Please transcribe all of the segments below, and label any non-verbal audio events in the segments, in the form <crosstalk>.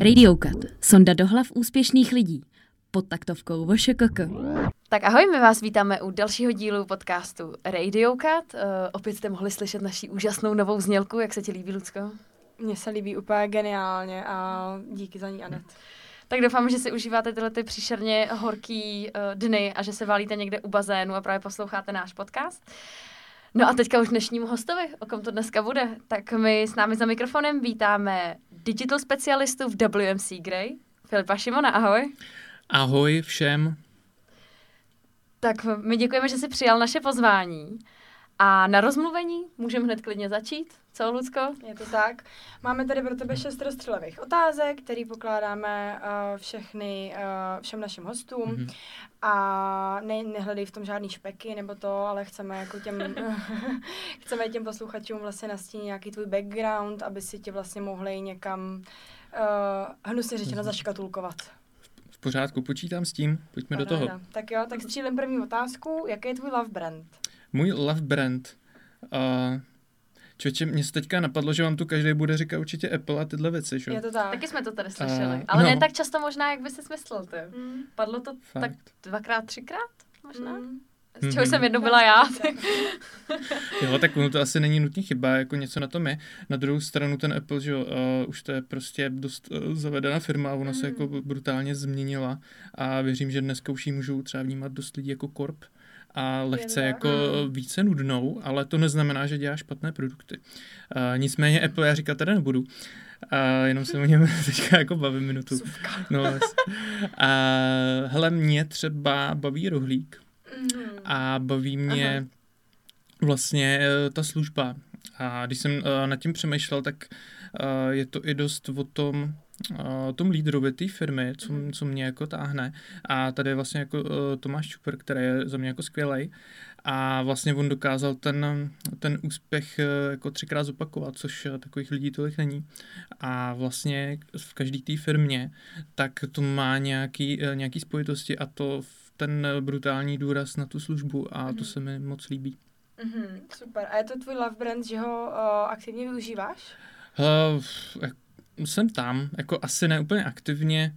Radiokat. Sonda do hlav úspěšných lidí. Pod taktovkou VŠKK. Tak ahoj, my vás vítáme u dalšího dílu podcastu Radiokat. Uh, opět jste mohli slyšet naší úžasnou novou znělku. Jak se ti líbí, Lucko? Mně se líbí úplně geniálně a díky za ní, Anet. Tak doufám, že si užíváte tyhle ty příšerně horký uh, dny a že se válíte někde u bazénu a právě posloucháte náš podcast. No a teďka už dnešnímu hostovi, o kom to dneska bude. Tak my s námi za mikrofonem vítáme digital specialistu v WMC Grey, Filipa Šimona, ahoj. Ahoj všem. Tak my děkujeme, že jsi přijal naše pozvání. A na rozmluvení můžeme hned klidně začít. Co, Lucko? Je to tak. Máme tady pro tebe šest rozstřelových otázek, který pokládáme uh, všechny, uh, všem našim hostům. Mm-hmm. A ne, nehledej v tom žádný špeky nebo to, ale chceme jako těm, <laughs> <laughs> chceme těm posluchačům vlastně nastínit nějaký tvůj background, aby si tě vlastně mohli někam uh, hnusně řečeno zaškatulkovat. V pořádku, počítám s tím, pojďme Ano, do toho. Tak jo, tak střílím první otázku. Jaký je tvůj love brand? Můj love brand. Uh, Čoče, mě se teďka napadlo, že vám tu každý bude říkat určitě Apple a tyhle věci, že? Je to tak. Taky jsme to tady slyšeli. Uh, Ale no. ne tak často možná, jak by si myslel ty. Mm. Padlo to Fakt. tak dvakrát, třikrát možná? Mm. Z čeho Mhm. jsem jednou byla já. <laughs> Jo, tak ono to asi není nutně chyba, jako něco na tom je. Na druhou stranu ten Apple, že jo, uh, už to je prostě dost uh, zavedená firma, ona se Mm. jako brutálně změnila a věřím, že dneska už ji můžou třeba vnímat dost lidí jako korp a lehce jako Mm. více nudnou, ale to neznamená, že dělá špatné produkty. Uh, nicméně Apple já říkat tady nebudu. A jenom se o něm <laughs> teďka jako bavím minutu. No, <laughs> a hele, mě třeba baví rohlík Mhm. a baví mě Aha. vlastně eh, ta služba. A když jsem eh, nad tím přemýšlel, tak eh, je to i dost o tom, tom lídrovi té firmy, co, Mhm. co mě jako táhne. A tady je vlastně jako eh, Tomáš Čuper, který je za mě jako skvělej. A vlastně on dokázal ten, ten úspěch eh, jako třikrát zopakovat, což eh, takových lidí tolik není. A vlastně v každé té firmě tak to má nějaký, eh, nějaký spojitosti a to ten brutální důraz na tu službu a to Mhm. se mi moc líbí. Mhm, super. A je to tvůj love brand, že ho uh, aktivně využíváš? Uh, jsem tam, jako asi ne úplně aktivně,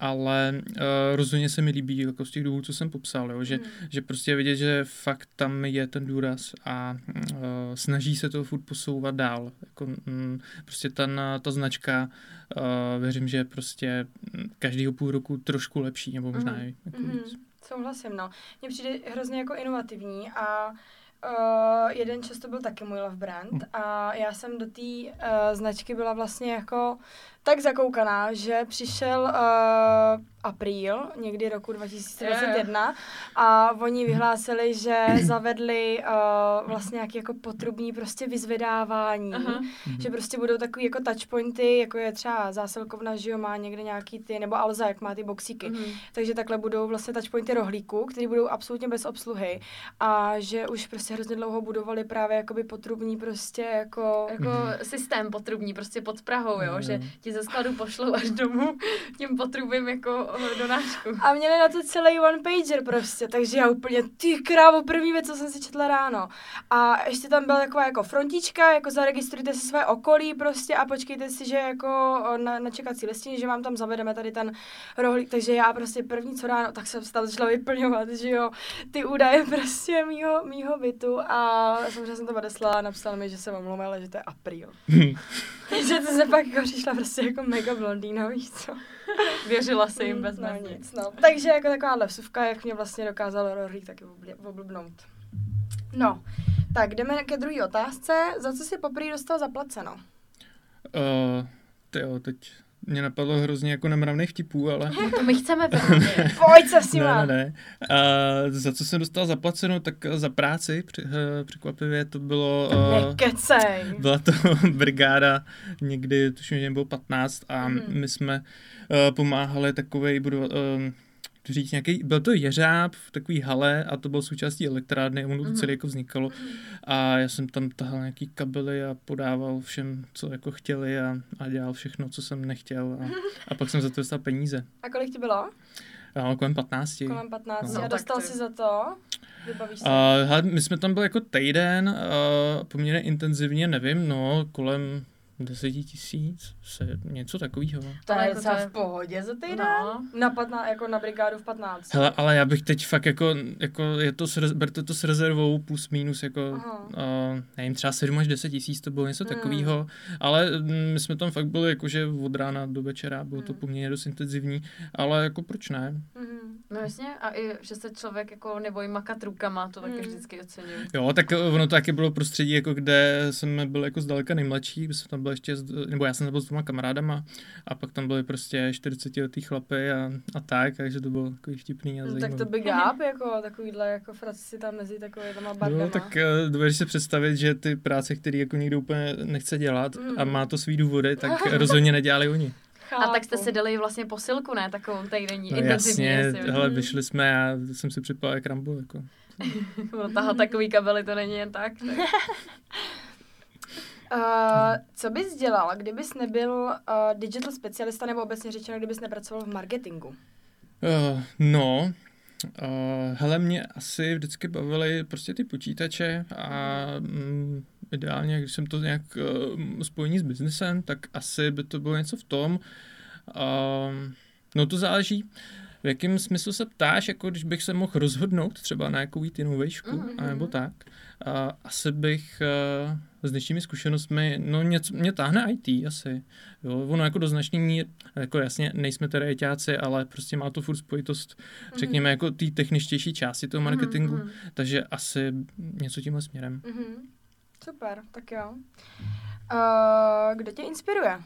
ale uh, rozhodně se mi líbí jako z těch důvodů, co jsem popsal, jo, že, Mhm. že prostě vidět, že fakt tam je ten důraz a uh, snaží se to furt posouvat dál. Jako, mm, prostě ten, ta značka, uh, věřím, že je prostě mm, každýho půl roku trošku lepší, nebo možná Mhm. i jako Mhm, víc. Souhlasím, no. Mně přijde hrozně jako inovativní a uh, jeden čas to byl taky můj love brand Hm. a já jsem do té uh, značky byla vlastně jako tak zakoukaná, že přišel uh, apríl, někdy roku 2021 a oni vyhlásili, že zavedli uh, vlastně nějaký jako potrubní prostě vyzvedávání. Mhm. Že prostě budou takový jako touchpointy, jako je třeba zásilkovna, že jo, má někde nějaký ty, nebo Alza, jak má ty boxíky. Mhm. Takže takhle budou vlastně touchpointy rohlíků, které budou absolutně bez obsluhy. A že už prostě hrozně dlouho budovali právě jakoby potrubní prostě jako... Jako systém potrubní, prostě pod Prahou, jo, Mhm. že ti ze skladu pošlou až domů tím potrubím jako eh, donášku. A měli na to celý one pager prostě, takže já úplně, ty krávo, první věc, co jsem si četla ráno. A ještě tam byla taková jako frontička, jako zaregistrujte si své okolí prostě a počkejte si, že jako na, na čekací listině, že vám tam zavedeme tady ten rohlík, takže já prostě první co ráno, tak jsem se tam začala vyplňovat, že jo, ty údaje <laughs> prostě mýho, mýho bytu a samozřejmě jsem to odeslala a napsal mi, že se omlouvám, ale že to je apríl. <laughs> Takže <laughs> to se pak jako přišla prostě jako mega blondýna, víš co. <laughs> Věřila si jim Mm, bez no, nic, no. Takže jako taková vsuvka, jak mě vlastně dokázal rohlík taky oblbnout. No, tak jdeme ke druhé otázce. Za co si poprvé dostal zaplaceno? Uh, ty jo, teď mě napadlo hrozně jako nemravných vtipů, ale... No to my chceme <laughs> právě. Pojď se s tím ne, ne, ne. A za co jsem dostal zaplaceno, tak za práci, při, eh, překvapivě to bylo... eh, Nekecej. byla to <laughs> brigáda někdy, tuším, že bylo 15 a Mhm. my jsme uh, pomáhali takovej, budu, uh, říct nějaký, byl to jeřáb v takový hale a to byl součástí elektrárny a ono to Mhm. celé jako vznikalo a já jsem tam tahal nějaký kabely a podával všem, co jako chtěli a, a dělal všechno, co jsem nechtěl a, a pak jsem za to dostal peníze. A kolik ti bylo? A kolem 15. Kolem 15. No. a No, dostal ty- jsi za to? Vybavíš se? Uh, my jsme tam byli jako týden, uh, poměrně intenzivně, nevím, no, kolem deseti tisíc, se, něco takového. To Ale je jako docela to je- v pohodě za týden. No. Na patná, jako na brigádu v 15. Hele, ale já bych teď fakt jako, jako je to, s, rez- berte to s rezervou plus minus jako, uh, nevím, třeba 7 až 10 tisíc to bylo něco Hmm. takového, ale mm, my jsme tam fakt byli jakože od rána do večera, bylo to Hmm. poměrně dost intenzivní, ale jako proč ne? Mhm. No jasně, a i, že se člověk jako nebojí makat rukama, to taky Hmm. vždycky oceňuji. Jo, tak ono taky bylo prostředí, jako kde jsme byli jako zdaleka nejmladší, jsme tam byli ještě, nebo já jsem byl s dvěma kamarádama a pak tam byli prostě 40 letý chlapy a, a tak, takže to bylo takový vtipný a No, zajímavý. tak to big up, jako takovýhle jako fraci si tam mezi takovýma barvama. No, tak uh, dovedeš si představit, že ty práce, které jako nikdo úplně nechce dělat Mm. a má to svý důvody, tak <laughs> rozhodně nedělali oni. A tak jste Chápu. si dali vlastně posilku, ne? Takovou týdenní, No intenzivní. jasně, hele, Mhm. vyšli jsme a jsem si připal jak Rambo, jako. <laughs> Tahat takový kabely, to není jen tak. tak. <laughs> Uh, co bys dělal, kdybys nebyl uh, digital specialista nebo obecně řečeno, kdybys nepracoval v marketingu? Uh, no, uh, hele, mě asi vždycky bavily prostě ty počítače a mm, ideálně, když jsem to nějak uh, spojení s biznesem, tak asi by to bylo něco v tom. Uh, no to záleží, v jakém smyslu se ptáš, jako když bych se mohl rozhodnout třeba na jakou jít jinou vejšku, Mhm. mm-hmm. nebo tak. Uh, asi bych uh, s dnešními zkušenostmi, no něco, mě táhne IT asi. Jo, ono jako do značný mír, jako jasně, nejsme tedy ITáci, ale prostě má to furt spojitost, řekněme, jako té techničtější části toho marketingu, Mhm, mhm. takže asi něco tímhle směrem. Mhm. Super, tak jo. Uh, kdo tě inspiruje?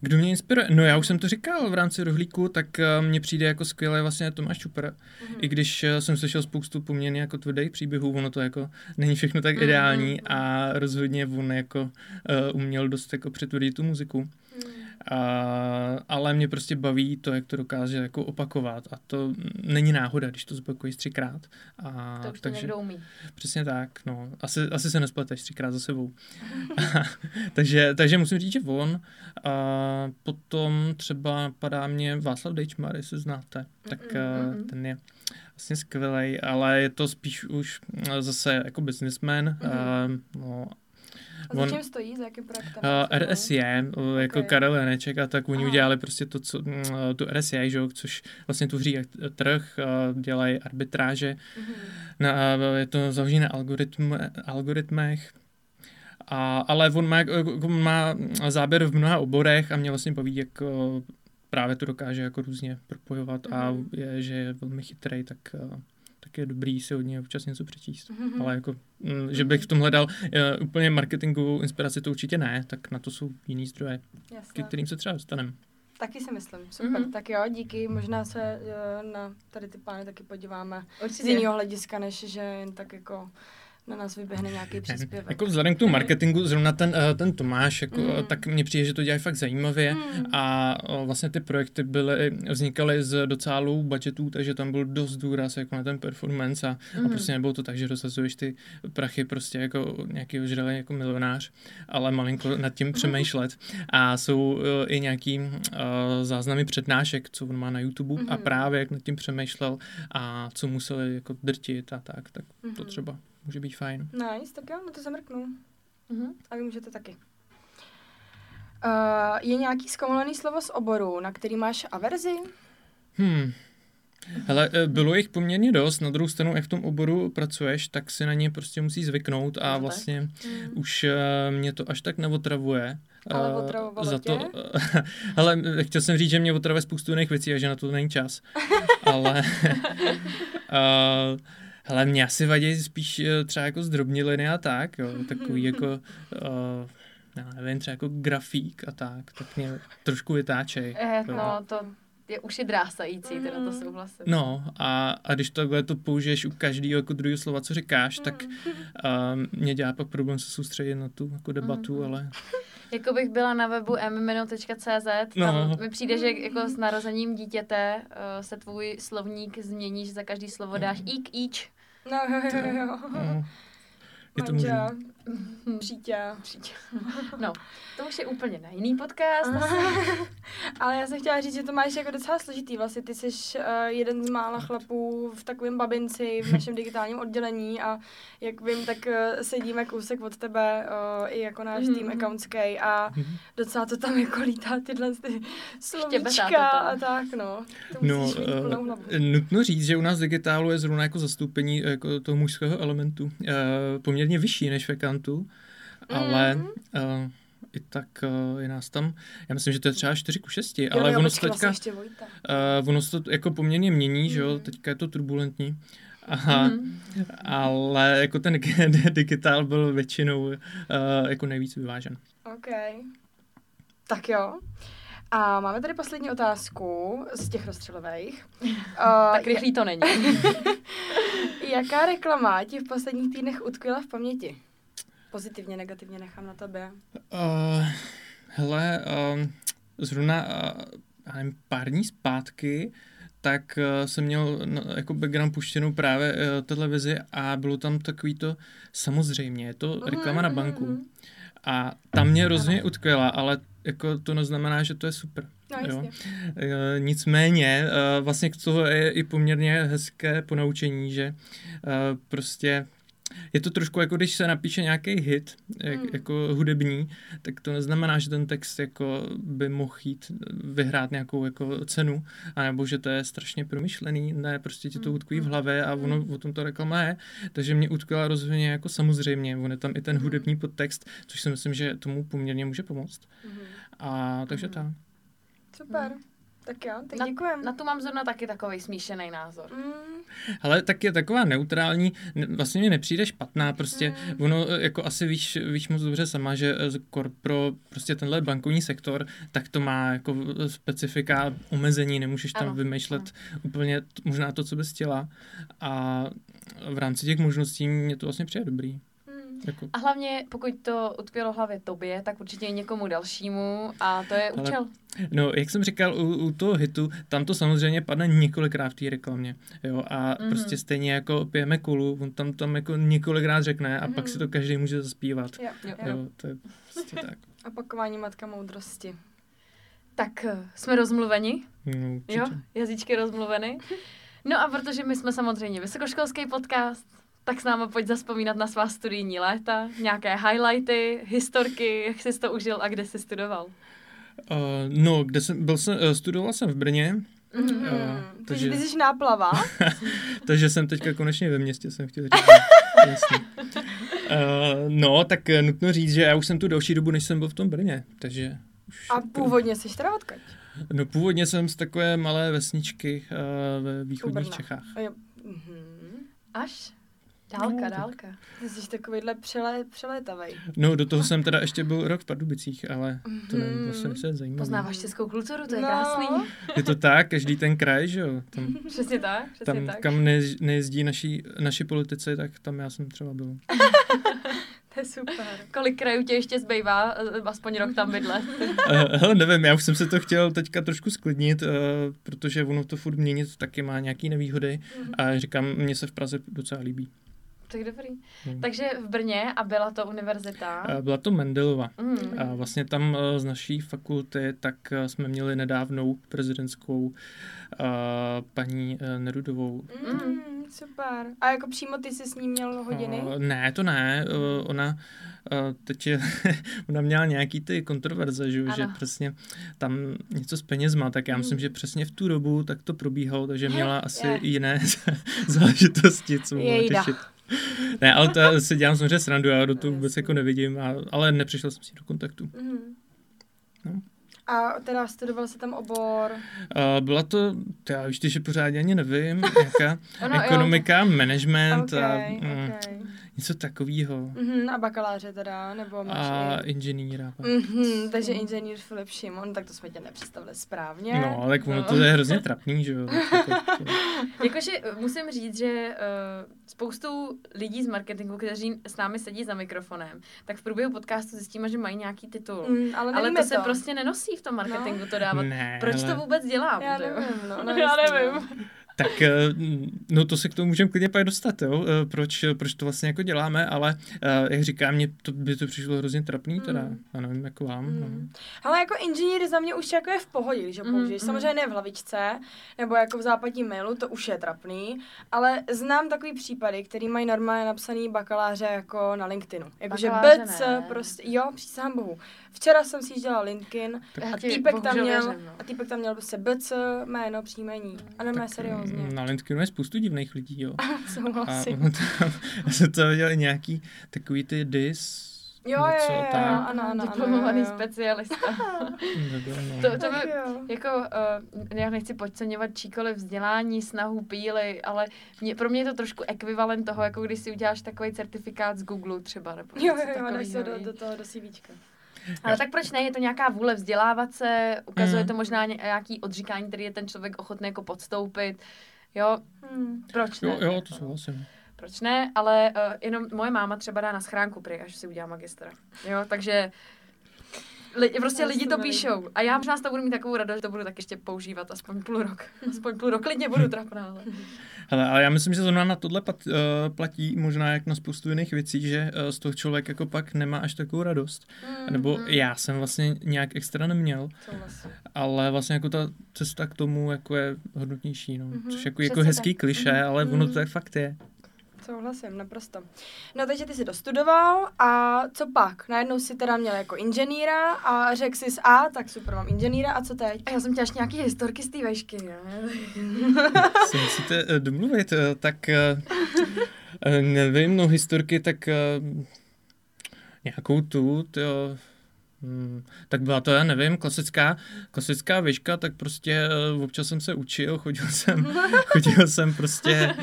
Kdo mě inspiruje? No já už jsem to říkal v rámci rohlíku, tak uh, mně přijde jako skvělé vlastně Tomáš Čupr. Mhm. I když uh, jsem slyšel spoustu poměrně jako tvrdých příběhů, ono to jako není všechno tak Mm, ideální mm, a rozhodně on jako uh, uměl dost jako přetvrdit tu muziku. Mhm. A, ale mě prostě baví to, jak to dokáže jako opakovat a to není náhoda, když to zopakuješ třikrát. A, To už to takže někdo umí. přesně tak, no. Asi, asi se nespleteš třikrát za sebou. <laughs> takže, takže musím říct, že on. A potom třeba padá mě Václav Dejčmar, jestli znáte, tak Mm, mm, mm, ten je vlastně skvělej, ale je to spíš už mm, zase jako businessman. Mhm. Mm. no, A za On- čím stojí, za jakým projektem? Uh, uh, jako Ok. Karel Janeček a tak oni Aha. udělali prostě to, co, mm, tu RSE, že, což vlastně tvoří jak trh, dělají arbitráže, Mhm. na, je to založené na algoritm, algoritmech, a, ale on má, jako- on má záběr v mnoha oborech a mě vlastně baví, jak právě to dokáže jako různě propojovat a Mhm. je, že je velmi chytrý, tak, tak je dobrý si od něj občas něco přečíst. Mhm. Ale jako, mm, že bych v tom hledal uh, úplně marketingovou inspiraci, to určitě ne, tak na to jsou jiný zdroje, ke Jasně. kterým se třeba dostaneme. Taky si myslím. Super, Mhm. tak jo, díky. Možná se eh, na tady ty pány taky podíváme z Určitě. jiného hlediska, než že jen tak jako na nás vyběhne nějaký <laughs> příspěvek. Jako vzhledem k tomu marketingu, zrovna ten, eh, ten Tomáš, jako, Mm. mm. tak mně přijde, že to dělají fakt zajímavě Mm. a vlastně ty projekty byly, vznikaly z docela budgetů, takže tam byl dost důraz jako na ten performance a, mm. a prostě nebylo to tak, že rozhazuješ ty prachy prostě jako nějaký ožralý jako milionář, ale malinko nad tím přemýšlet a jsou eh, i nějaký uh, záznamy přednášek, co on má na YouTube mm. a Mhm. právě jak nad tím přemýšlel a co museli jako drtit a tak, tak to Mhm. třeba může být fajn. Nice, tak jo, na to zamrknu. Mhm. A vy můžete taky. Uh, je nějaký zkomolený slovo z oboru, na který máš averzi? Hmm. Hele, eh, bylo jich poměrně dost, na druhou stranu, jak v tom oboru pracuješ, tak si na ně prostě musí zvyknout a vlastně Mm. už eh, mě to až tak neotravuje. Ale otravovalo za tě? to, <laughs> hele, eh, chtěl jsem říct, že mě otravuje spoustu jiných věcí a že na to není čas. <laughs> ale uh, <laughs> hele, mě asi vadí spíš eh, třeba jako zdrobniliny a tak, jo, takový jako uh, <laughs> já nevím, třeba jako grafík a tak, tak mě trošku vytáčej. Eh, jo. no, to je uši drásající, teda to Mm. souhlasím. No a, a když takhle to použiješ u každého jako druhého slova, co říkáš, tak um, mě dělá pak problém se soustředit na tu jako debatu, Mhm. ale <laughs> Jako bych byla na webu mmino.cz, tam No. mi přijde, že jako s narozením dítěte uh, se tvůj slovník změní, že za každý slovo dáš ík, íč. No jo, jo, jo. no, je to Manžel. Přítě. Přijď. <laughs> No, to už je úplně na jiný podcast. <laughs> Ale já jsem chtěla říct, že to máš jako docela složitý. Vlastně ty jsi uh, jeden z mála chlapů v takovém babinci v <laughs> našem digitálním oddělení a jak vím, tak uh, sedíme kousek od tebe uh, i jako náš Mhm, tým mhm. accountský a docela to tam jako lítá tyhle ty slovíčka a tak no. To No, uh, nutno říct, že u nás digitálu je zrovna jako zastoupení jako toho mužského elementu uh, poměrně vyšší než v Ekantu, ale Mhm. uh, i tak uh, je nás tam, já myslím, že to je třeba 4 ku 6, Jo, ale jo, ono se teďka, vlastně uh, ono se to jako poměrně mění, že jo, Mhm. teďka je to turbulentní. Aha, Mhm. ale jako ten <laughs> digitál byl většinou uh, jako nejvíc vyvážen. OK. Tak jo. A máme tady poslední otázku z těch rozstřelových. Uh, <laughs> Tak rychlý to není. <laughs> Jaká reklama ti v posledních týdnech utkvěla v paměti? Pozitivně, negativně nechám na tobě. Uh, hele, um, zrovna uh, nevím, pár dní zpátky, tak uh, jsem měl no, jako background puštěnou právě uh, televizi a bylo tam takový to, samozřejmě, je to reklama na banku. Mhm. A tam mě rozhodně utkvěla, ale jako to neznamená, že to je super. No Jo. E, nicméně, e, vlastně k toho je i poměrně hezké ponaučení, že e, prostě je to trošku jako když se napíše nějaký hit, jak, Mm. jako hudební, tak to neznamená, že ten text jako by mohl jít vyhrát nějakou jako cenu, anebo že to je strašně promyšlený, ne, prostě ti to Mm, utkví v mm, hlavě a ono mm. o tom to reklama je, takže mě utkvěla rozhodně jako samozřejmě, on je tam i ten Mm. hudební podtext, což si myslím, že tomu poměrně může pomoct. Mhm. A takže Mhm. tak. Super. Tak jo, tak Na- děkujem. Na to mám zrovna taky takový smíšený názor. Mm, Ale tak je taková neutrální, ne- vlastně mi nepřijde špatná, prostě Mm. ono eh, jako asi víš, víš moc dobře sama, že kor- pro prostě tenhle bankovní sektor, tak to má jako eh, specifika omezení, nemůžeš tam Ano, vymýšlet úplně t- možná to, co bys chtěla a v rámci těch možností mě to vlastně přijde dobrý. Jako, A hlavně, pokud to utkvělo hlavě tobě, tak určitě i někomu dalšímu a to je Ale- účel. no, jak jsem říkal, u, u toho hitu, tam to samozřejmě padne několikrát v té reklamě, jo, a Mhm. prostě stejně jako pijeme kulu, on tam tam jako několikrát řekne a pak Mhm. si to každý může zaspívat. Jo, Jo. jo. Jo, to je prostě tak. <laughs> Opakování matka moudrosti. Tak eh, jsme rozmluveni, No, určitě. jo? Jazyčky rozmluveny. No a protože my jsme samozřejmě vysokoškolský podcast, tak s námi pojď zaspomínat na svá studijní léta, nějaké highlighty, historky, jak jsi to užil a kde jsi studoval. Uh, no, kde jsem, byl jsem, uh, studoval jsem v Brně, Mhm. Mm. Jo, Takže takže- ty jsi náplava. <laughs> takže jsem teďka konečně ve městě, jsem chtěl říct. <laughs> Jasně. Uh, no, tak eh, nutno říct, že já už jsem tu delší dobu, než jsem byl v tom Brně, takže už A jako- původně jsi teda odkud? No původně jsem z takové malé vesničky uh, ve východních. Čechách. Jo. Mhm. Až? Dálka, No, dálka. Ty jsi takovýhle přelé, přelétavej. No do toho jsem teda ještě byl rok v Pardubicích, ale to nevím, Mhm. vlastně se zajímavé. Poznáváš českou kulturu, to je No. krásný. Je to tak, každý ten kraj, že jo, tam, Přesně tak, přesně tam tak. kam nejez- nejezdí naši, naši politici, tak tam já jsem třeba byl. <laughs> To je super. Kolik krajů tě ještě zbývá, eh, aspoň rok tam bydlet? Uh, <laughs> hele, nevím, já už jsem se to chtěl teďka trošku sklidnit, uh, protože ono to furt měnit taky má nějaký nevýhody Mhm. a říkám, mně se v Praze docela líbí. Tak dobrý. Hmm. Takže v Brně a byla to univerzita. Byla to Mendelova. Mm. A vlastně tam uh, z naší fakulty tak uh, jsme měli nedávnou prezidentskou uh, paní Nerudovou. Mm, super. A jako přímo ty jsi s ní měl hodiny? Uh, ne, to ne. Uh, ona uh, teď je, <laughs> ona měla nějaký ty kontroverze, že, jo, že přesně tam něco s penězma, tak já myslím, Mhm. že přesně v tu dobu tak to probíhalo, takže měla asi je. jiné <laughs> záležitosti, co mohla Jejda. <laughs> Ne, ale to si dělám samozřejmě srandu, já do toho vůbec jako nevidím, a, ale nepřišel jsem s ní do kontaktu. Mhm. No. A teda studoval se tam obor. Uh, byla to, já už když pořádně ani nevím, <laughs> jaká jo. ekonomika, management Okay, a mm, okay. Něco takového. Mhm, a bakaláře teda, nebo máš A i... inženýra. pak. Mhm, takže inženýr Filip Šimon, tak to jsme tě nepředstavili správně. No, ale ono No. to je hrozně trapný, že jo. Tak to- <laughs> Jakože eh, musím říct, že uh, spoustu lidí z marketingu, kteří s námi sedí za mikrofonem, tak v průběhu podcastu zjistíme, že mají nějaký titul. Mm, ale ale nevíme to se prostě nenosí v tom marketingu to dávat. Ne, Proč ale- to vůbec dělám? Já nevím, no, <laughs> no Já nevím. Tak eh, no to se k tomu můžeme klidně pak dostat, jo? Eh, proč, proč to vlastně jako děláme, ale eh, jak říkám, mě to by to přišlo hrozně trapný teda, Mm. já nevím, jako vám. No. Mm. Ale jako inženýr za mě už jako je v pohodě, když ho Mm, použiješ. mm. Samozřejmě ne v hlavičce, nebo jako v západním mailu, to už je trapný, ale znám takový případy, který mají normálně napsaný bakaláře jako na LinkedInu. Jakože ne. prostě, jo, přísahám bohu. Včera jsem si dělala LinkedIn a týpek tam měl, věřím, no. a týpek tam měl prostě BC, jméno, příjmení. A Tak, seriózně. Mm, Na LinkedInu je spoustu divných lidí, jo. <laughs> A Souhlasím. ono tam, <laughs> já jsem to viděl nějaký takový ty dis, Jo, jo, něco jo, jo, tak. ano, ano, ano, Diplomovaný jo, jo. specialista. <laughs> No. To- to by-. Jako, uh, já nechci podceňovat číkoliv vzdělání, snahu, píly, ale mě, pro mě je to trošku ekvivalent toho, jako když si uděláš takový certifikát z Google třeba, nebo Jo, jo, jo, se takovýho, do, do toho, do CVčka. Ale tak proč ne? Je to nějaká vůle vzdělávat se, ukazuje Mhm. to možná ně- nějaký odříkání, který je ten člověk ochotný jako podstoupit. Jo, Hmm. proč ne? Jo, jo, to souhlasím. Proč ne? Ale uh, jenom moje máma třeba dá na schránku prý, až si udělá magistra. Jo, takže li, prostě lidi to píšou. A já možná z toho budu mít takovou radost, že to budu tak ještě používat aspoň půl rok. <laughs> Aspoň půl rok, klidně budu trapná. Ale. Hele, ale já myslím, že zrovna na tohle pat, uh, platí možná jak na spoustu jiných věcí, že uh, z toho člověk jako pak nemá až takovou radost. Hmm. Nebo já jsem vlastně nějak extra neměl, Souhlasím. ale vlastně jako ta cesta k tomu jako je hodnotnější, no. Mhm, Což jako, jako hezký tak. kliše, Mhm. ale ono to Mhm. tak fakt je. Souhlasím, naprosto. No takže ty jsi dostudoval a co pak? Najednou si teda měl jako inženýra a řekl jsi a, tak super, mám inženýra a co teď? A já jsem chtěla ještě nějaký historky z té vešky. <laughs> Jo? Si musíte uh, domluvit, uh, tak uh, uh, nevím, no historky, tak nějakou tu, tyjo, Hmm, tak byla to, já nevím, klasická, klasická výška, tak prostě uh, občas jsem se učil, chodil jsem, <laughs> chodil jsem prostě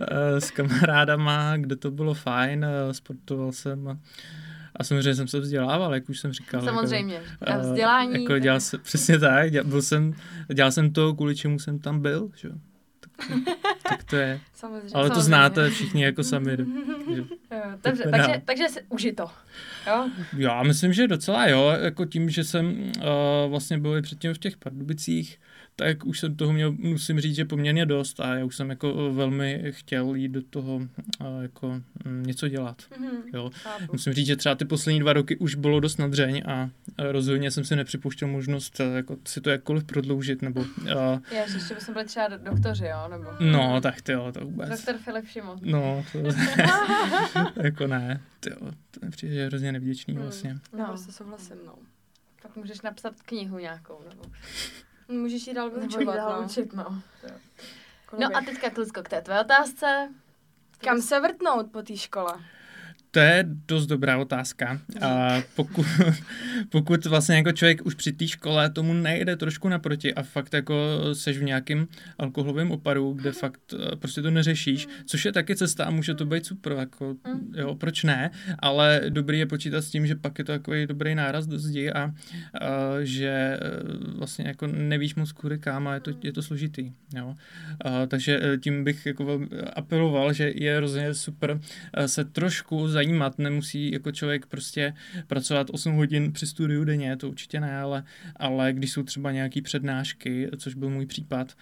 uh, s kamarádama, kde to bylo fajn, uh, sportoval jsem a, a samozřejmě jsem se vzdělával, jak už jsem říkal. Samozřejmě. Jako, vzdělání. Jako dělal jsem, přesně tak, dělal, byl jsem, dělal jsem to, kvůli čemu jsem tam byl, že? Tak, <laughs> tak to je. Samozřejmě. Ale to Samozřejmě. znáte všichni jako sami. <laughs> Jo, takže, takže si užito. Jo? Já myslím, že docela jo, jako tím, že jsem uh, vlastně byl i předtím v těch Pardubicích, tak už jsem toho měl, musím říct, že poměrně dost a já už jsem jako eh, velmi chtěl jít do toho uh, jako mm, něco dělat. Mhm, Jo. chápu. Musím říct, že třeba ty poslední dva roky už bylo dost nadřeň a eh, rozhodně jsem si nepřipouštěl možnost eh, jako si to jakkoliv prodloužit, nebo uh, Já, ještě bychom byli třeba do- doktoři, jo? Nebo... no, tak ty jo, to vůbec. Doktor Filip Šimon. No, to <laughs> jako ne, ty jo, to přijde že je hrozně nevděčný Hmm. vlastně. No. No. Prostě souhlasím, no. Tak můžeš napsat knihu nějakou, nebo, Můžeš jí dál vyučovat, no. učit, no. No a teďka, Kluzko, k té tvé otázce. Kam se vrtnout po té škole? To je dost dobrá otázka. A pokud, <laughs> pokud vlastně jako člověk už při té škole tomu nejde trošku naproti a fakt jako seš v nějakém alkoholovém oparu, kde fakt eh, prostě to neřešíš, což je taky cesta a může to být super, jako jo, proč ne, ale dobrý je počítat s tím, že pak je to takový dobrý náraz do zdi a, a že eh, vlastně jako nevíš moc kudy kam a je to, je to složitý, jo. A, takže eh, tím bych jako apeloval, že je hrozně super se trošku zajímat, nemusí jako člověk prostě pracovat 8 hodin při studiu denně, to určitě ne, ale, ale když jsou třeba nějaký přednášky, což byl můj případ,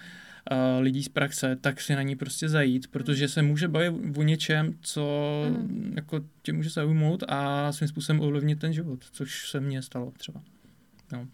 uh, lidí z praxe, tak si na ní prostě zajít, protože se může bavit o něčem, co Mhm. jako tě může zaujmout a svým způsobem ovlivnit ten život, což se mně stalo třeba. No.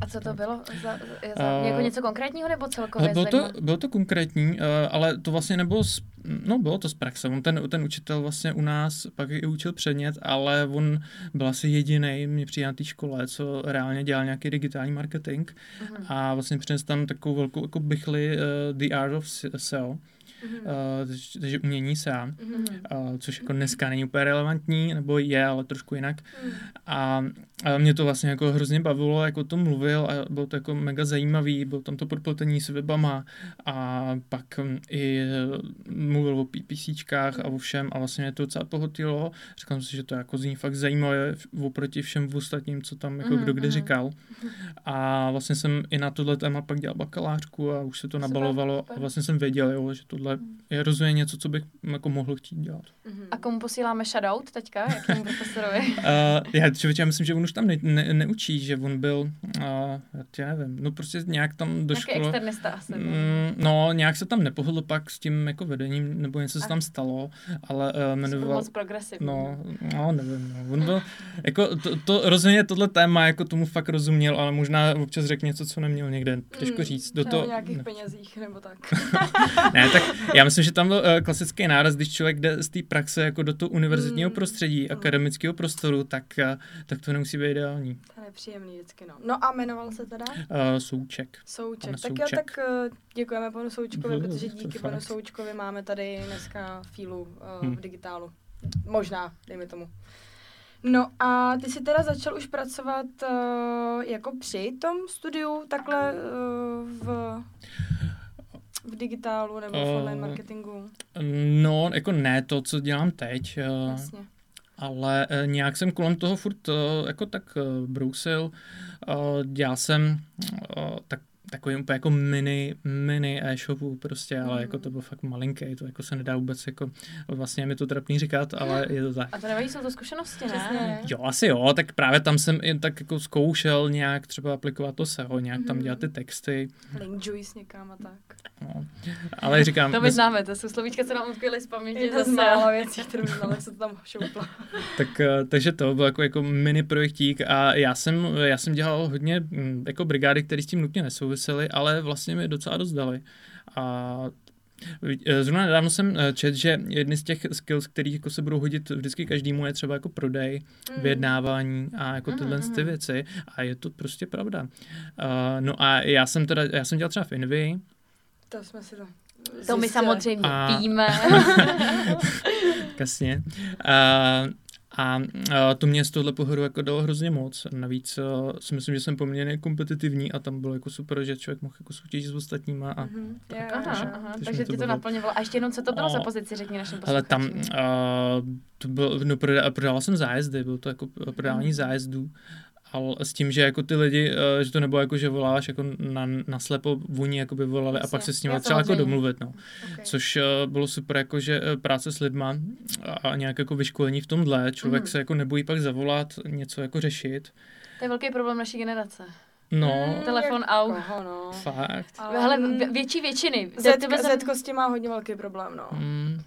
A co to bylo? Za, za, A- jako něco konkrétního nebo celkově? Bylo, to, bylo to konkrétní, uh, ale to vlastně nebylo, z, no bylo to z praxe. On ten, ten učitel vlastně u nás pak i učil předmět, ale on byl asi jediný mě přijde na té škole, co reálně dělal nějaký digitální marketing Mhm. a vlastně přinesl tam takovou velkou jako bychli uh, The Art of SEO, Mhm. Uh, takže umění SEA, Mhm. uh, což jako dneska není úplně relevantní, nebo je, ale trošku jinak. Mhm. A, a mě to vlastně jako hrozně bavilo, jako to mluvil a bylo to jako mega zajímavý, bylo tam to propletení s webama a pak mm, i mluvil o PPCčkách a o všem a vlastně mě to docela pohotilo. Říkal jsem si, že to jako zní fakt zajímavé oproti všem ostatním, co tam jako Mhm, kdo kdy mhm. říkal. A vlastně jsem i na tohle téma pak dělal bakalářku a už se to nabalovalo a vlastně jsem věděl, jo, že tohle je rozhodně něco, co bych jako mohl chtít dělat. Mhm. A komu posíláme shoutout teďka? Jakému profesorovi? Uh, <laughs> já, člověče, já myslím, že on už tam ne, ne, neučí, že on byl, uh, já nevím, no prostě nějak tam do školy. externista asi. Mm, no, nějak se tam nepohodl pak s tím jako vedením, nebo něco se tam stalo, ale uh, jmenoval... moc progresivní. No, no, nevím, no. On byl, jako, to, to rozhodně tohle téma, jako tomu fakt rozuměl, ale možná občas řekl něco, co neměl někde, těžko Mm, říct. Do třeba toho, o nějakých ne, penězích nebo tak. ne, tak <laughs> já myslím, že tam byl uh, klasický náraz, když člověk jde z té praxe jako do toho univerzitního Mm. prostředí, Mm. akademického prostoru, tak, uh, tak to nemusí být ideální. To je nepříjemný vždycky, no. No a jmenoval se teda? Uh, souček. Souček. Tak jo, Souček. tak eh, děkujeme panu Součkovi, Mhm, protože to díky fakt. panu Součkovi máme tady dneska fílu uh, Hm. v digitálu. Možná, dejme tomu. No a ty jsi teda začal už pracovat uh, jako při tom studiu takhle uh, v, v digitálu nebo v Eh, online marketingu? No, jako ne to, co dělám teď, uh, Jasně. ale uh, nějak jsem kolem toho furt jako tak brousil. Uh, dělal jsem tak takový úplně jako mini, mini e-shopu prostě, ale Mhm. jako to bylo fakt malinký, to jako se nedá vůbec jako, vlastně mi to trapný říkat, ale je to tak. A to nevadí, jsou to zkušenosti, ne? Přesně. Jo, asi jo, tak právě tam jsem jen tak jako zkoušel nějak třeba aplikovat to SEO, nějak tam Mhm. dělat ty texty, Link juice někam a tak. no. ale říkám, To my známe, to jsou slovíčka, co nám utkvěly z paměti Je to z zase. mála věcí, které mi znala, co to tam šoupla. Tak, eh, takže to byl jako, jako mini projektík a já jsem, já jsem dělal hodně mm, jako brigády, které s tím nutně nesouvisely, ale vlastně mi docela dost dali. A eh, Zrovna nedávno jsem eh, čet, že jedny z těch skills, který jako se budou hodit vždycky každému, je třeba jako prodej, Mm. vyjednávání a jako Mhm, tyhle ty mhm. věci a je to prostě pravda. Uh, no a já jsem teda, já jsem dělal třeba v Envy, To jsme si to To my zjistili. samozřejmě A- víme. <laughs> <laughs> Jasně. Uh, a uh, to mě z tohle pohledu jako dalo hrozně moc. Navíc uh, si myslím, že jsem poměrně kompetitivní a tam bylo jako super, že člověk mohl jako soutěžit s ostatníma a Mhm. Jo, jo, Aha, takže- aha, takže takže to ti to naplňovalo. A ještě jenom, co to bylo No. za pozici, řekni našim ale tam posluchačům. uh, to bylo, no, proda, prodával jsem zájezdy, bylo to jako prodávání Mhm. zájezdů. Ale s tím, že jako ty lidi, uh, že to nebylo jako, že voláš jako na, na slepo, oni jako by volali a pak se s nimi třeba jako domluvit, no. Okay. Což uh, bylo super, jako že uh, práce s lidma a, nějak jako vyškolení v tomhle. Člověk Mhm. se jako nebojí pak zavolat, něco jako řešit. To je velký problém naší generace. No, Mm, Telefon au. Koho, no. fakt. Ale Hele, větší většiny. Zetka, Tebe jsem- Zetko s tím má hodně velký problém, no. Mm,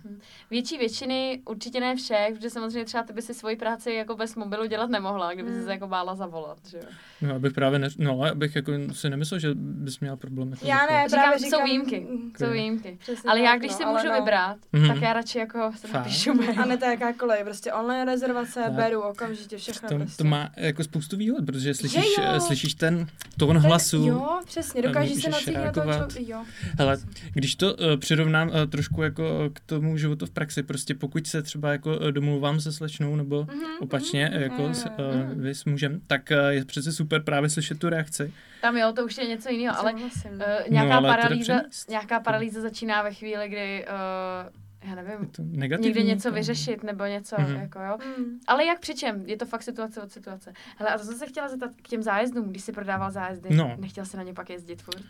Větší většiny, určitě ne všech, protože samozřejmě třeba ty by si svoji práci jako bez mobilu dělat nemohla, kdyby Mm. se jako bála zavolat, že jo. no, abych právě, ne, no, abych jako si nemyslel, že bys měl problém. Jako Já jako- ne, Říkám, právě jsou říkám, výjimky. mm, Jsou výjimky. Přesně Ale já, tak, když no, si můžu no. vybrat, Mhm. tak já radši jako se napíšu mail. A ne to jakákoliv, prostě online rezervace, Tak. beru okamžitě všechno to, prostě. to má jako spoustu výhod, protože slyšíš, slyšíš ten tón Ten- hlasu. Jo, přesně, dokáží se na toho reagovat. člověka. Jo. Hele, když to uh, přirovnám uh, trošku jako k tomu životu v praxi, prostě pokud se třeba jako uh, domluvám se slečnou nebo Mhm, opačně, mhm, jako s, uh, vy s mužem, tak uh, je přece super právě slyšet tu reakci. Tam jo, to už je něco jiného, ale uh, No, nějaká, ale to jde paralýza, nějaká paralýza začíná ve chvíli, kdy, uh, já nevím, to negativní. někde něco to- vyřešit nebo něco, Mhm. jako jo. Mm. Ale jak při čem? Je to fakt situace od situace. Hele, a to jsem se chtěla zeptat k těm zájezdům, když jsi prodával zájezdy. No. Nechtěl jsi na ně pak jezdit furt.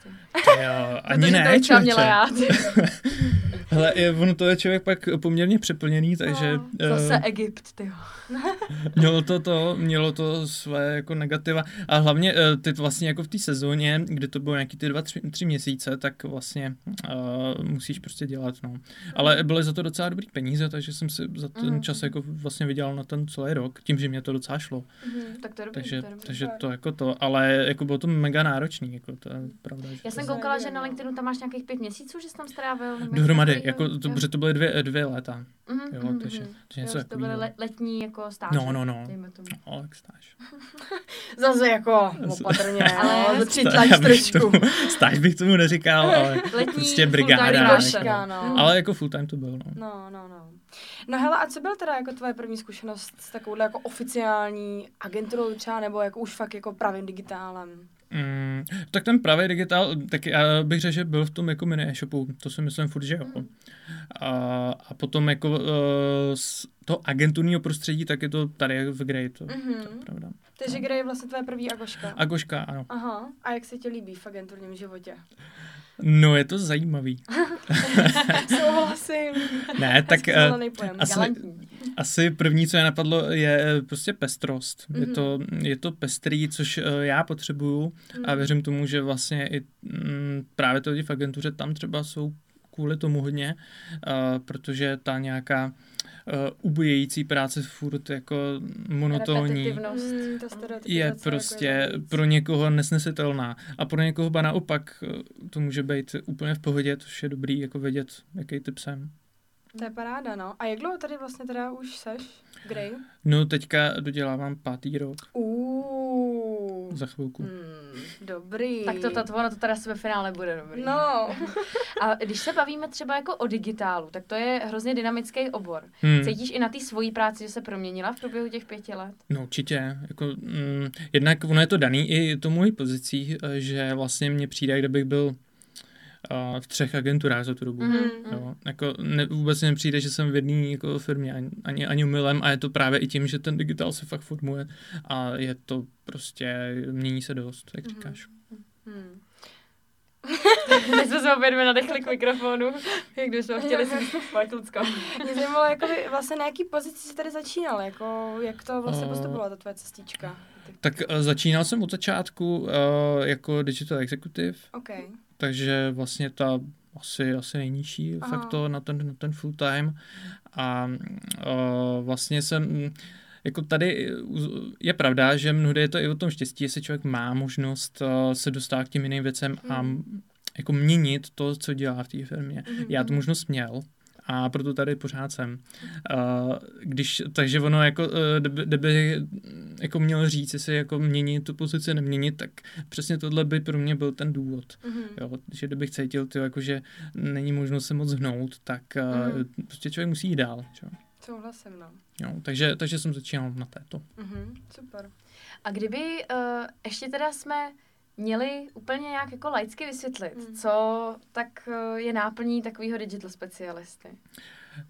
Jo, ani Protože ne, to měla já. <laughs> Hele, je, ono to je člověk pak poměrně přeplněný, takže No, eh, Zase Egypt, ty. <laughs> mělo to to, mělo to své jako negativa a hlavně eh, ty vlastně jako v té sezóně, kdy to bylo nějaký ty dva, tři, tři měsíce, tak vlastně uh, musíš prostě dělat, no. Ale byly za to docela dobrý peníze, takže jsem si za ten Mhm. čas jako vlastně vydělal na ten celý rok, tím, že mě to docela šlo. Mhm. Tak to je dobrý, Takže, to je dobrý. takže to jako to, ale jako bylo to mega náročný, jako to je pravda. Že Já jsem To koukala, že na. LinkedInu tam máš nějakých pět měsíců, že jsi tam strávil. Dohromady, jako to, Jo. protože to byly dvě, dvě léta. Mhm, Jo, mhm, takže, mhm. takže Jo, něco že to byly le- letní jako stáže. No, no, no. No, jak stáž. <laughs> Zase jako opatrně, <laughs> Ale přitlač trošku. <laughs> Stáž bych tomu neříkal, ale Letní prostě brigáda. Koška, no. Ale jako full time to byl, no. No, no, no. No hele, a co byl teda jako tvoje první zkušenost s takovouhle jako oficiální agenturou třeba, nebo jako už fakt jako pravým digitálem? Mm, tak ten pravý digitál, tak já bych řekl, že byl v tom jako mini e-shopu, to si myslím furt, že jo. Hmm. A, a potom jako uh, z toho agenturního prostředí, tak je to tady v Grey, to, Mhm. to je pravda. Takže kde je vlastně tvoje první Agoška? Agoška, ano. Aha. A jak se ti líbí v agenturním životě? No, je to zajímavý. <laughs> Souhlasím. Ne, tak pojem. asi- Galantní. asi první, co je napadlo, je eh, prostě pestrost. Je, Mhm. to, je to pestrý, což eh, já potřebuju a Mhm. věřím tomu, že vlastně i mm, právě to lidi v agentuře tam třeba jsou kvůli tomu hodně, uh, protože ta nějaká uh, ubíjející práce furt jako monotónní. Mm, je jako prostě je víc. pro někoho nesnesitelná. A pro někoho ba naopak eh, to může být úplně v pohodě, což je dobrý jako vědět, jaký typ jsem. To je paráda, no. A jak dlouho tady vlastně teda už seš? Grey? No teďka dodělávám pátý rok Uuu. za chvilku. Hmm, dobrý. Tak to, to, ono to teda ve finále bude dobrý. No. A když se bavíme třeba jako o digitálu, tak to je hrozně dynamický obor. Hmm. Cítíš i na té svojí práci, že se proměnila v průběhu těch pěti let? No určitě. Jako, mm, jednak ono je to daný i to mojí pozicí, že vlastně mně přijde, kdybych byl uh, v třech agenturách za tu dobu. Mhm. Jo, jako ne, vůbec mi nepřijde, že jsem v jedné jako firmě ani, ani, ani umylem a je to právě i tím, že ten digitál se fakt formuje a je to prostě, mění se dost, jak Mhm. říkáš. Hmm. <laughs> My jsme se opět nadechli k mikrofonu, jak když jsme chtěli si Spartulsko. <laughs> Mě zajímalo, jako by vlastně na jaký pozici jsi tady začínal, jako jak to vlastně Eh, postupovala ta tvoje cestička. Tak uh, začínal jsem od začátku uh, jako digital executive, OK. Takže vlastně ta asi, asi nejnižší Aha. fakt to na ten, na ten full time a uh, vlastně jsem jako tady je pravda, že mnohdy je to i o tom štěstí, jestli člověk má možnost uh, se dostat k těm jiným věcem a Hmm. jako měnit to, co dělá v té firmě. Mhm. Já tu možnost měl a proto tady pořád jsem. Uh, když, takže ono jako, uh, kdyby, kdyby jako měl říct, jestli jako měnit tu pozici, neměnit, tak přesně tohle by pro mě byl ten důvod. Mhm. Jo, že kdybych cítil, tyjo, jako, že není možnost se moc hnout, tak uh, Mhm. prostě člověk musí jít dál. Jo. Souhlasím, no. Jo, takže, takže jsem začínal na této. Mhm. Super. A kdyby uh, ještě teda jsme měli úplně nějak jako laicky vysvětlit, Mm. co tak uh, je náplní takového digital specialisty.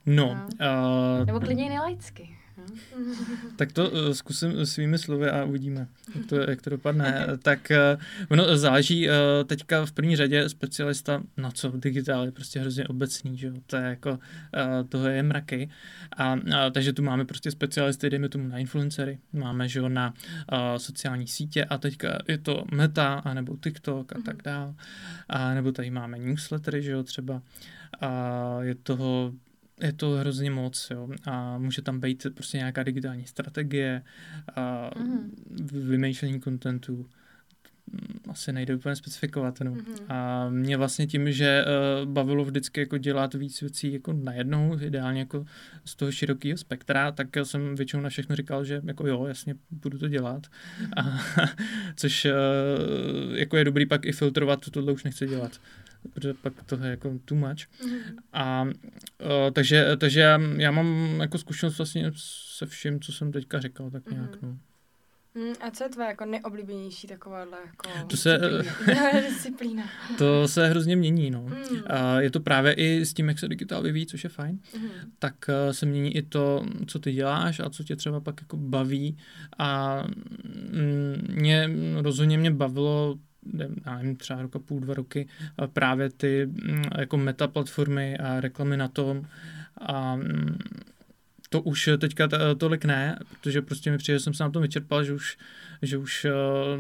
No, uh, Nebo klidně i nelaicky. Hm? tak to uh, zkusím svými slovy a uvidíme, jak to, jak to dopadne. <laughs> tak uh, ono záleží uh, teďka v první řadě specialista na co digitál je prostě hrozně obecný, že jo? To je jako, toho je mraky. A, uh, takže tu máme prostě specialisty, dejme tomu na influencery, máme, že jo, na uh, sociální sítě a teďka je to Meta, anebo TikTok a Mhm. tak dál. A nebo tady máme newslettery, že jo, třeba. A je toho je to hrozně moc, jo. A může tam být prostě nějaká digitální strategie, a Mhm. vymýšlení kontentu. Mm, Asi nejde úplně specifikovat, no. Mhm. A mě vlastně tím, že uh, bavilo vždycky jako dělat víc věcí jako najednou, ideálně jako z toho širokého spektra, tak jsem většinou na všechno říkal, že jako jo, jasně, budu to dělat. A, <laughs> což uh, jako je dobrý pak i filtrovat, tohle už nechci dělat protože pak to je jako too much. Mhm. A uh, takže, takže já, mám jako zkušenost vlastně se vším, co jsem teďka říkal, tak nějak, Mhm. no. Mm, a co je tvoje jako nejoblíbenější takováhle jako To se, disciplína? <laughs> disciplína. to se hrozně mění, no. Mm. A je to právě i s tím, jak se digitál vyvíjí, což je fajn, Mhm. tak uh, se mění i to, co ty děláš a co tě třeba pak jako baví. A mm, mě rozhodně mě bavilo nevím, třeba roka půl, dva roky, a právě ty mm, jako meta platformy a reklamy na tom. A mm, to už teďka t- tolik ne, protože prostě mi přijde, že jsem se na tom vyčerpal, že už, že už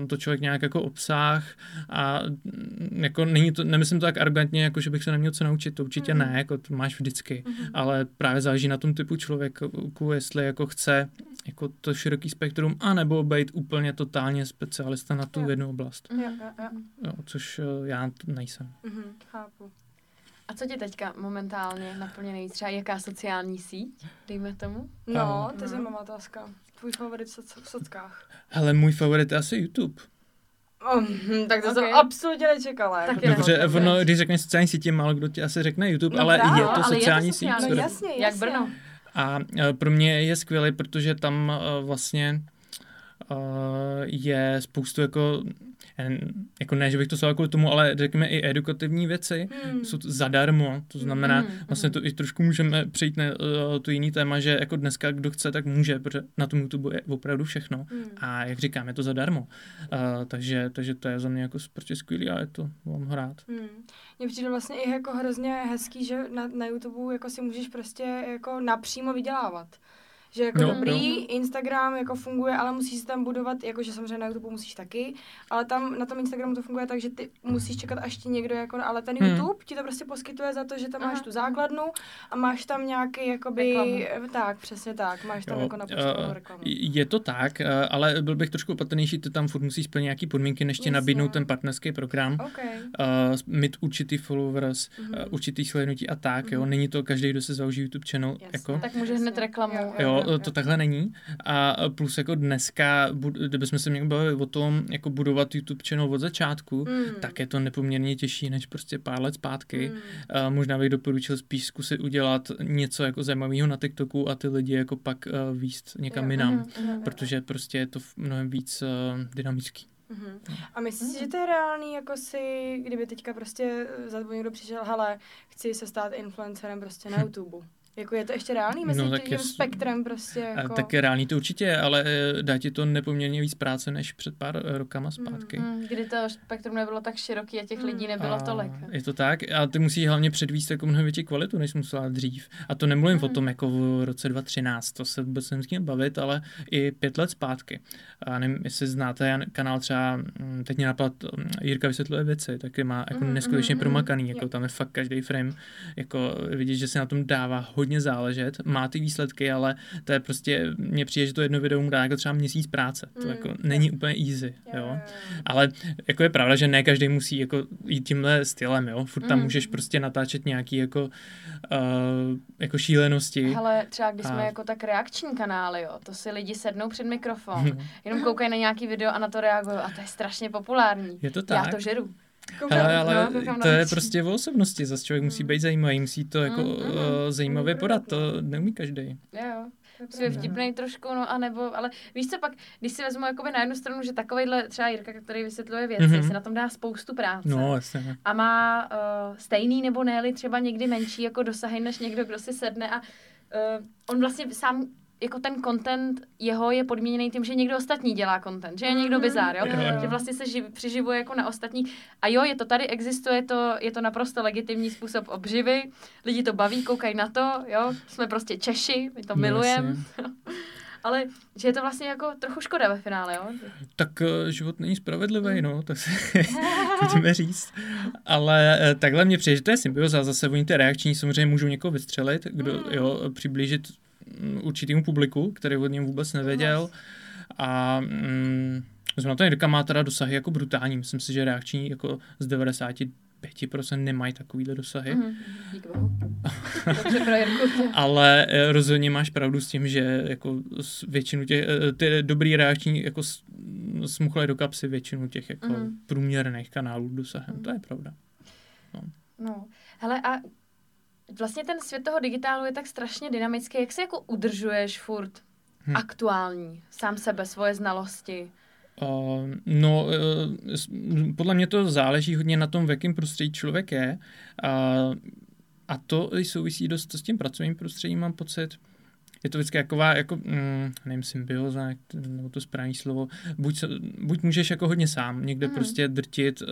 uh, to člověk nějak jako obsah a mm, jako není to, nemyslím to tak arrogantně, jako že bych se neměl co naučit, to určitě Mhm. ne, jako to máš vždycky, Mhm. ale právě záleží na tom typu člověku, jestli jako chce jako to široký spektrum, anebo být úplně totálně specialista na tu Jo. jednu oblast, Jo, jo, jo. jo, což já nejsem. Mhm, chápu. A co tě teďka momentálně naplně nejvíc? Třeba jaká sociální síť, dejme tomu? No, to je zajímavá otázka. Tvůj favorit v, soc- v sockách. Ale můj favorit je asi YouTube. Oh, hm, tak to Ok. jsem absolutně nečekala. Tak jako. je Dobře, ono, když řekneš sociální sítě, málo kdo ti asi řekne YouTube, No ale právě, je to ale je to sociální síť. sociální No jasně, jasně. Jak Brno? A e, pro mě je skvělý, protože tam e, vlastně e, je spoustu jako, jako ne, že bych to slovo kvůli tomu, ale řekněme i edukativní věci Hmm. jsou to zadarmo, to znamená, Mhm, vlastně to i trošku můžeme přejít na uh, to jiný téma, že jako dneska kdo chce, tak může, protože na tom YouTube je opravdu všechno Hmm. a jak říkám, je to zadarmo, uh, takže, takže to je za mě jako prostě skvělý a je to, mám ho rád. Hmm. Mně přijde vlastně i jako hrozně hezký, že na, na YouTube jako si můžeš prostě jako napřímo vydělávat. Že jako Jo, dobrý, jo. Instagram jako funguje, ale musíš si tam budovat, jakože samozřejmě na YouTube musíš taky, ale tam na tom Instagramu to funguje tak, že ty musíš čekat, až ti někdo jako, ale ten Hmm. YouTube ti to prostě poskytuje za to, že tam máš Aha. tu základnu a máš tam nějaký jakoby, Reklamu. tak, přesně tak, máš tam Jo, jako napočtovanou eh, reklamu. Je to tak, eh, ale byl bych trošku opatrnější, ty tam furt musíš splnit nějaký podmínky, než ti nabídnou ten partnerský program. OK. Uh, mít určitý followers, Mhm. uh, určitý slednutí a tak, jo. Mhm. Není to každý, kdo se založí YouTube channel, Jasně. jako. Tak může hned reklamu. Jo, Jo, jo, to takhle není. A plus jako dneska, kdybychom se měli bavit o tom, jako budovat YouTube channel od začátku, Hmm. tak je to nepoměrně těžší než prostě pár let zpátky. Hmm. A možná bych doporučil spíš zkusit udělat něco jako zajímavého na TikToku a ty lidi jako pak uh, výst někam Jo. jinam, Mhm, mhm. protože prostě je to mnohem víc uh, dynamický. Mhm. A myslíš si, Mhm. že to je reálný, jako si, kdyby teďka prostě za tebou někdo přišel, hele, chci se stát influencerem prostě na <laughs> YouTube. Jako je to ještě reálný mezi No, tím je- spektrem prostě Jako... Tak je reálný to určitě, je, ale eh, dá ti to nepoměrně víc práce než před pár rokama zpátky. Mm, Kdy to spektrum nebylo tak široký a těch Mm. lidí nebylo A tolik. Je to tak a ty musíš hlavně předvíst jako mnohem větší kvalitu, než musela dřív. A to nemluvím Mm. o tom jako v roce 2013, to se vůbec nemusím bavit, ale i pět let zpátky. A nevím, jestli znáte kanál třeba, mm, teď mě napad Jirka vysvětluje věci, taky má jako Mm, neskutečně mm, promakaný, mm, jako jo. tam je fakt každý frame, jako vidět, že se na tom dává hodně záležet, má ty výsledky, ale to je prostě, mně přijde, že to jedno video mu dá jako třeba měsíc práce, to Mm, jako jo. není úplně easy, Jo, jo. Ale jako je pravda, že ne každý musí jako jít tímhle stylem, jo. Furt tam Mm. můžeš prostě natáčet nějaký jako, uh, jako šílenosti. Hele, třeba když jsme A- jako tak reakční kanály, jo, to si lidi sednou před mikrofon, No, jenom koukají na nějaký video a na to reagují a to je strašně populární. je to Já tak. to žeru. Koukám, Hele, ale no, koukám na to je prostě o osobnosti, zase člověk musí Mm. být zajímavý, musí to jako Mm, uh, mm, zajímavě mm, podat, to neumí každý. Jo, to je vtipnej trošku, no a nebo, ale víš co pak, když si vezmu jakoby na jednu stranu, že takovýhle třeba Jirka, který vysvětluje věci, Mhm. mm-hmm. si na tom dá spoustu práce. No, jasně. a má uh, stejný nebo ne třeba někdy menší jako dosahy než někdo, kdo si sedne a uh, on vlastně sám jako ten content jeho je podmíněný tím, že někdo ostatní dělá content, že je někdo Mhm. bizár, jo? Jo. že vlastně se živ, přiživuje jako na ostatní. A jo, je to tady, existuje to, je to naprosto legitimní způsob obživy, lidi to baví, koukají na to, jo, jsme prostě Češi, my to No, milujeme, <laughs> ale že je to vlastně jako trochu škoda ve finále, jo? Tak uh, život není spravedlivý, no, tak si <laughs> pojďme říct. Ale uh, takhle mě přijde, že to je symbioza, zase oni ty reakční samozřejmě můžou někoho vystřelit, kdo, Mm. jo, přiblížit mm, určitýmu publiku, který o něm vůbec nevěděl. A mm, zrovna to Jirka má teda dosahy jako brutální. Myslím si, že reakční jako z 95% nemají takovýhle dosahy. Mhm. Dík bohu. <laughs> Ale eh, rozhodně máš pravdu s tím, že jako s většinu těch, eh, ty dobrý reakční jako s- smuchlej do kapsy většinu těch jako Mhm. průměrných kanálů dosahem. Mhm. To je pravda. No, hele a vlastně ten svět toho digitálu je tak strašně dynamický. Jak se jako udržuješ furt Hm. aktuální, sám sebe, svoje znalosti? Uh, no, uh, podle mě to záleží hodně na tom, v jakém prostředí člověk je. Uh, a to i souvisí dost s tím pracovním prostředím, mám pocit. Je to vždycky taková, jako, mm, nevím, symbioza, nebo to správný slovo. Buď, buď můžeš jako hodně sám, někde Mhm. mm. prostě drtit, eh,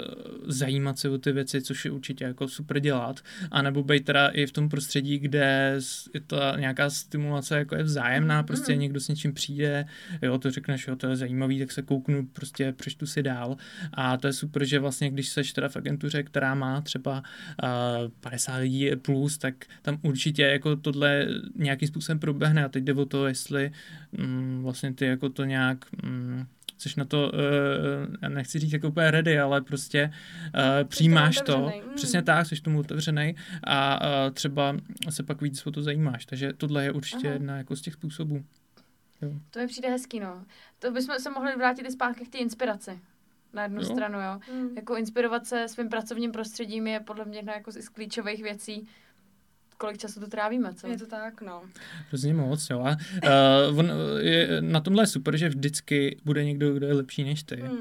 zajímat se o ty věci, což je určitě jako super dělat, anebo být teda i v tom prostředí, kde je ta nějaká stimulace jako je vzájemná, prostě Mhm. někdo s něčím přijde, jo, to řekneš, jo, to je zajímavý, tak se kouknu, prostě přečtu si dál. A to je super, že vlastně, když seš teda v agentuře, která má třeba uh, 50 lidí plus, tak tam určitě jako tohle nějakým způsobem proběhne a teď jde o to, jestli mm, vlastně ty jako to nějak mm, jsi na to, uh, já nechci říct jako úplně ready, ale prostě uh, přijímáš to, otevřenej, mm. přesně tak, jsi tomu otevřený a uh, třeba se pak víc o to zajímáš, takže tohle je určitě Aha. jedna jako z těch způsobů. To mi přijde hezký, no. To bychom se mohli vrátit i zpátky k té inspiraci. Na jednu Jo. stranu, jo. Mm. Jako inspirovat se svým pracovním prostředím je podle mě jedna jako z z klíčových věcí. Kolik času to trávíme, co? Je to tak, no. Hrozně moc, jo. A uh, on, je, na tomhle je super, že vždycky bude někdo, kdo je lepší než ty. Mm.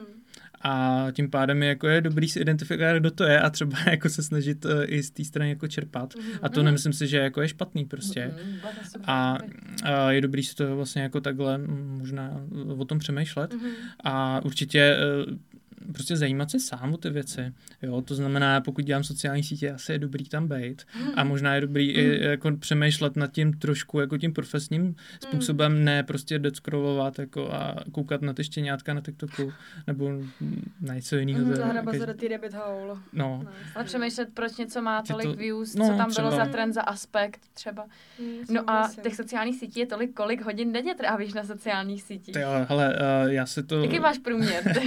a tím pádem je, jako je dobrý si identifikovat, kdo to je a třeba <laughs> jako se snažit uh, i z té strany jako čerpat. Mhm. A to nemyslím si, že jako je špatný prostě. A, a je dobrý si to vlastně jako takhle možná o tom přemýšlet. Mhm. A určitě uh, prostě zajímat se sám o ty věci. Jo, to znamená, pokud dělám sociální sítě, asi je dobrý tam být. A možná je dobrý Hmm. i jako přemýšlet nad tím trošku jako tím profesním způsobem, ne prostě deckrolovat jako a koukat na ty štěňátka na TikToku nebo na něco jiného. Do té rabbit hole. No, Ale přemýšlet, proč něco má Že to- tolik views, no, co tam třeba. bylo za trend, za aspekt třeba. Mm, No a těch sociálních sítí je tolik, kolik hodin denně trávíš na sociálních sítích? to jo, hele, uh, já se to... Jaký máš průměr? <laughs>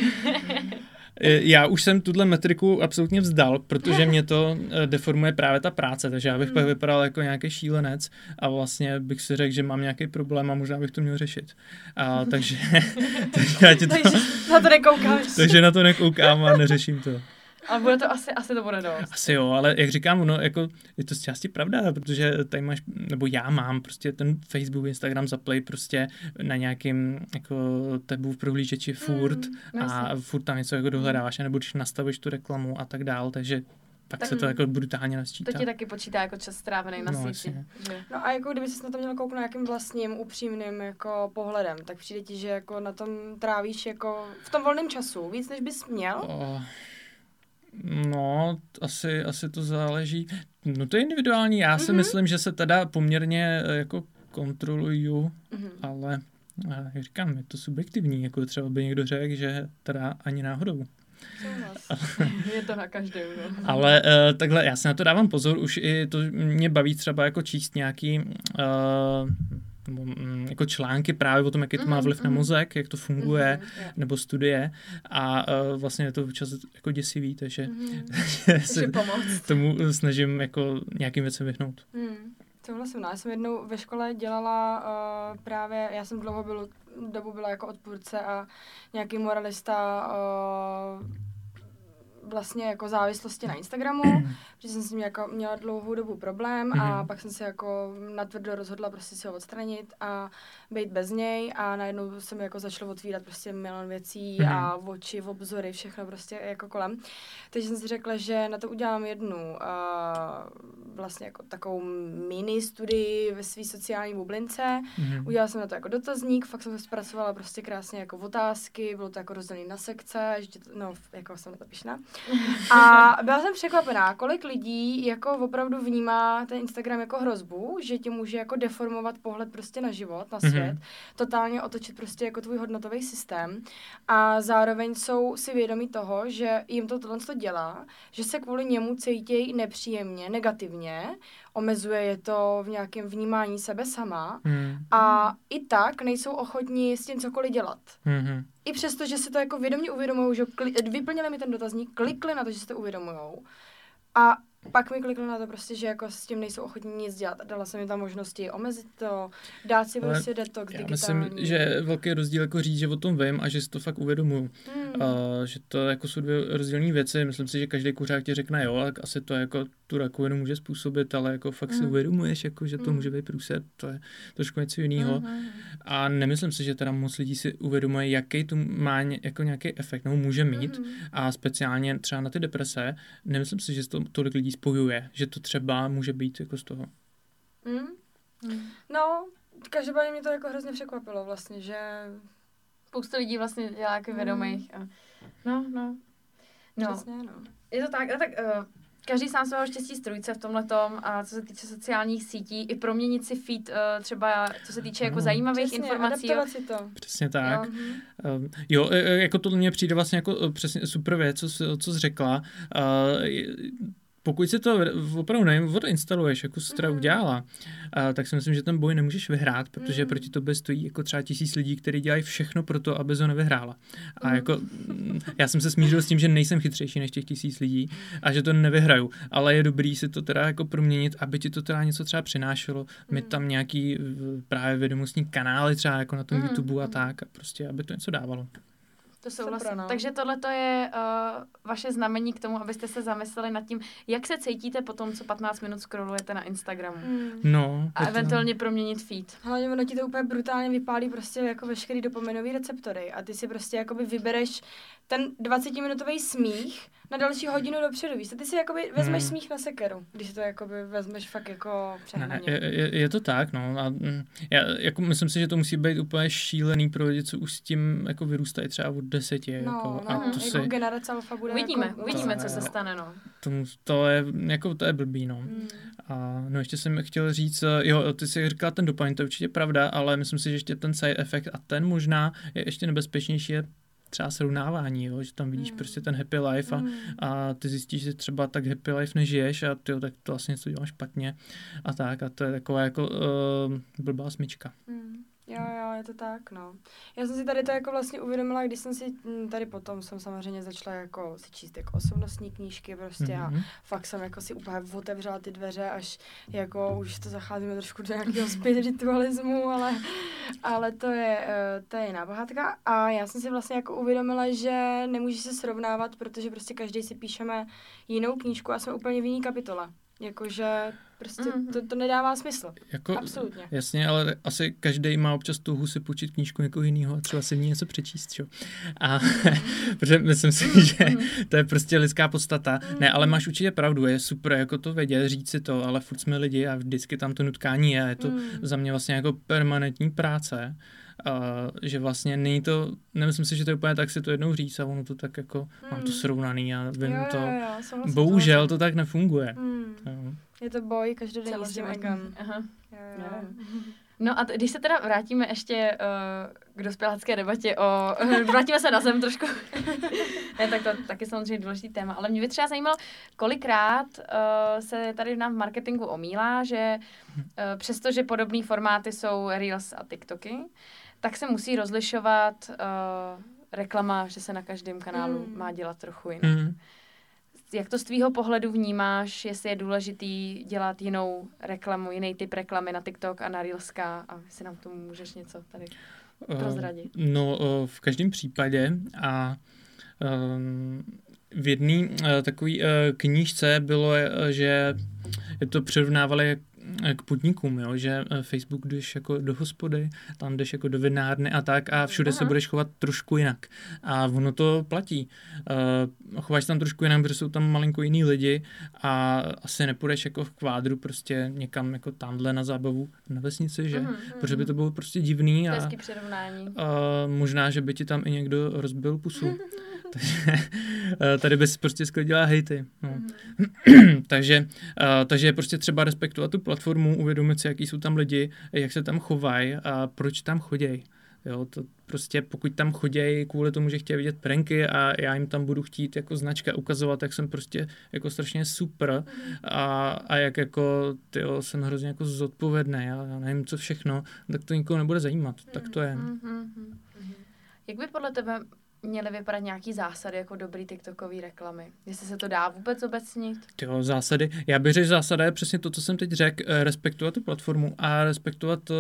<laughs> Eh, Já už jsem tuhle metriku absolutně vzdal, protože mě to eh, deformuje právě ta práce, takže já bych Hmm. pak vypadal jako nějaký šílenec a vlastně bych si řekl, že mám nějaký problém a možná bych to měl řešit. A, <laughs> takže, <laughs> takže, já ti to, Takže na to nekoukáš. takže na to nekoukám a neřeším to. Ale bude to asi, asi to bude dost. Asi jo, ale jak říkám, no, jako, je to z části pravda, protože tady máš, nebo já mám prostě ten Facebook, Instagram zaplay prostě na nějakým jako tebu v prohlížeči furt no a jasně. furt tam něco jako dohledáváš, nebo když nastavíš tu reklamu a tak dál, takže tak, Tak se to mm. jako brutálně To nasčítá. ti taky počítá jako čas strávený na No, síti. No a jako kdyby se na to měl kouknout nějakým vlastním, upřímným jako pohledem, tak přijde ti, že jako na tom trávíš jako v tom volném času víc, než bys měl? O, no, asi, asi to záleží. No to je individuální, já si Mhm. myslím, že se teda poměrně eh, jako kontroluju, Mhm. ale eh, jak říkám, je to subjektivní, jako třeba by někdo řekl, že teda ani náhodou. <laughs> Je to na každém. No. Ale uh, takhle, já se na to dávám pozor, už i to mě baví třeba jako číst nějaký uh, nebo, mm, jako články právě o tom, jaký to má Mhm, vliv na mhm. mozek, jak to funguje, Mhm, nebo studie a uh, vlastně je to občas jako děsivý, takže <laughs> se pomoct. tomu snažím jako nějakým věcem vyhnout. Hmm. Souhlasím, no. Já jsem jednou ve škole dělala uh, právě, já jsem dlouho byl, dobu byla jako odpůrce a nějaký moralista uh, vlastně jako závislosti na Instagramu, <clears throat> že jsem s ním jako měla dlouhou dobu problém a Mhm. pak jsem se jako natvrdo rozhodla prostě si ho odstranit a být bez něj a najednou se mi jako začalo otvírat prostě milion věcí Mhm. a oči, obzory, všechno prostě jako kolem. Takže jsem si řekla, že na to udělám jednu uh, vlastně jako takovou mini studii ve své sociální bublince. Mhm. Udělala jsem na to jako dotazník, fakt jsem to zpracovala prostě krásně jako v otázky, bylo to jako rozdělené na sekce, že to, no, jako jsem na to pišná. A byla jsem překvapená, kolik lidí jako opravdu vnímá ten Instagram jako hrozbu, že tě může jako deformovat pohled prostě na život, na Mhm. svět, totálně otočit prostě jako tvůj hodnotový systém a zároveň jsou si vědomí toho, že jim to tohle to dělá, že se kvůli němu cítějí nepříjemně, negativně, omezuje je to v nějakém vnímání sebe sama Mhm. a i tak nejsou ochotní s tím cokoliv dělat. Mhm. I přesto, že si to jako vědomě uvědomují, že kli- vyplnili mi ten dotazník, klikli na to, že si to uvědomujou a pak mi klikli na to prostě, že jako s tím nejsou ochotní nic dělat. Dala jsem mi tam možnosti omezit to, dát si Ale prostě detox Já digitální. myslím, že je velký rozdíl jako říct, že o tom vím a že si to fakt uvědomuju. Hmm. Uh, že to jako jsou dvě rozdílné věci. Myslím si, že každý kuřák ti řekne, jo, tak asi to jako tu rakovinu může způsobit, ale jako fakt si Mm. uvědomuješ, jako, že to Mm. může být průset, to je trošku něco jiného. Mhm. A nemyslím si, že teda moc lidí si uvědomuje, jaký to má ně, jako nějaký efekt, nebo může mít. Mhm. A speciálně třeba na ty deprese, nemyslím si, že to tolik lidí spojuje, že to třeba může být jako z toho. Hmm. Mhm. No, každopádně mě to jako hrozně překvapilo vlastně, že Spoustu lidí vlastně dělá jako Mm. vědomých. A... No, no. No, přesně, no. je to tak, no tak uh, každý sám svého štěstí strujce v tomhle a co se týče sociálních sítí, i proměnit si feed uh, třeba, co se týče jako Ano. zajímavých Přesně, informací. jo. si to. Přesně tak. Jo. mhm. Um, jo, e, e, jako to mně přijde vlastně jako e, přesně super věc, co, jsi- co jsi řekla. Uh, pokud si to opravdu nevím, odinstaluješ, jako jsi teda Mhm. udělala, uh, tak si myslím, že ten boj nemůžeš vyhrát, protože Mhm. proti tobě stojí jako třeba tisíc lidí, kteří dělají všechno pro to, aby ho nevyhrála. A Mhm. jako mm, já jsem se smířil s tím, že nejsem chytřejší než těch tisíc lidí a že to nevyhraju, ale je dobrý si to teda jako proměnit, aby ti to teda něco třeba přinášelo, mít tam nějaký právě vědomostní kanály třeba jako na tom YouTube a tak a prostě, aby to něco dávalo. To souhlasím. Super, no. Takže tohle to je uh, vaše znamení k tomu, abyste se zamysleli nad tím, jak se cítíte po tom, co 15 minut scrollujete na Instagramu. Mm. No. A je to- eventuálně proměnit feed. Hlavně ono ti to úplně brutálně vypálí prostě jako veškerý dopaminový receptory a ty si prostě jakoby vybereš ten 20-minutový smích na další hodinu dopředu. Víš, ty si jakoby vezmeš Hmm. smích na sekeru, když si to jakoby vezmeš fakt jako Ne, přehnaně. je, je, je to tak, no. A, mm, já, jako myslím si, že to musí být úplně šílený pro lidi, co už s tím jako vyrůstají třeba od deseti. No, jako, no, a jako to, si, generace alfa bude Uvidíme, jako... uvidíme, to co se stane, no. to, to, je, jako, to je blbý, no. Mm. A no ještě jsem chtěl říct, eh, jo, ty jsi říkala ten dopamin, to je určitě pravda, ale myslím si, že ještě ten side effect a ten možná je ještě nebezpečnější, je třeba srovnávání, jo, že tam vidíš Mm. prostě ten happy life a, Mm. a ty zjistíš, že třeba tak happy life nežiješ a ty tak to vlastně něco děláš špatně a tak a to je taková jako uh, blbá smyčka. Mm. Jo, jo, je to tak, no. Já jsem si tady to jako vlastně uvědomila, když jsem si mm, tady potom jsem samozřejmě začala jako si číst jako osobnostní knížky prostě a Mhm. fakt jsem jako si úplně otevřela ty dveře, až jako už to zacházíme trošku do nějakého spiritualismu, ale, ale to je, eh, to je jiná pohádka. A já jsem si vlastně jako uvědomila, že nemůžeš se srovnávat, protože prostě každý si píšeme jinou knížku a jsme úplně v jiný kapitole. Jakože prostě Mhm. to, to nedává smysl. Jako, Absolutně. Jasně, ale asi každý má občas touhu si půjčit knížku někoho jiného a třeba si v ní něco přečíst, čo? A <laughs> protože myslím si, že to je prostě lidská podstata. Ne, ale máš určitě pravdu, je super jako to vědět, říct si to, ale furt jsme lidi a vždycky tam to nutkání je. Je to Mm. za mě vlastně jako permanentní práce. A že vlastně není to, nemyslím si, že to je úplně tak si to jednou říct a ono to tak jako, mám to Mm. srovnaný a vím jo, to. Jo, jo, Bohužel to tak nefunguje. Mm. Jo. Je to boj každodenní s tím egem. Aha. Jo, jo. No a t- když se teda vrátíme ještě uh, k dospělácké debatě o... <laughs> vrátíme se na zem trošku. <laughs> ne, tak to taky samozřejmě důležitý téma. Ale mě by třeba zajímalo, kolikrát uh, se tady nám v marketingu omílá, že uh, přestože podobné formáty jsou Reels a TikToky, tak se musí rozlišovat uh, reklama, že se na každém kanálu Mm. má dělat trochu jinak. Mhm. Jak to z tvýho pohledu vnímáš, jestli je důležitý dělat jinou reklamu, jiný typ reklamy na TikTok a na Reelska a jestli nám k tomu můžeš něco tady prozradit? Eh, No, eh, v každém případě a ehm, v jedné takové knížce bylo, eh, že to přirovnávali eh, k podnikům, jo? že eh, Facebook jdeš jako do hospody, tam jdeš jako do vinárny a tak a všude Aha. se budeš chovat trošku jinak. A ono to platí. Uh, chováš tam trošku jinak, protože jsou tam malinko jiný lidi a asi nepůjdeš jako v kvádru prostě někam jako tamhle na zábavu na vesnici, že? Mhm, Protože by mhm. to bylo prostě divný a, přirovnání. a možná, že by ti tam i někdo rozbil pusu. <laughs> Takže eh, tady bys prostě sklidila hejty. No. Mhm. <clears throat> takže, uh, takže je prostě třeba respektovat tu platformu, uvědomit si, jaký jsou tam lidi, jak se tam chovají a proč tam chodějí. Jo, to prostě pokud tam chodějí kvůli tomu, že chtějí vidět pranky a já jim tam budu chtít jako značka ukazovat, jak jsem prostě jako strašně super a, a jak jako tyjo, jsem hrozně jako zodpovědný a já nevím co všechno, tak to nikoho nebude zajímat. Tak to je. Mhm, mhm. Jak by podle tebe měly vypadat nějaký zásady jako dobrý TikTokový reklamy? Jestli se to dá vůbec obecnit? Tyjo, zásady. Já bych řekl, zásada je přesně to, co jsem teď řekl, eh, respektovat tu platformu a respektovat uh,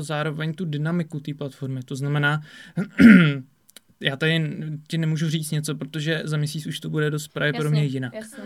zároveň tu dynamiku té platformy. To znamená, <clears throat> já tady ti nemůžu říct něco, protože za měsíc už to bude dost pravděpodobně jinak. Jasně.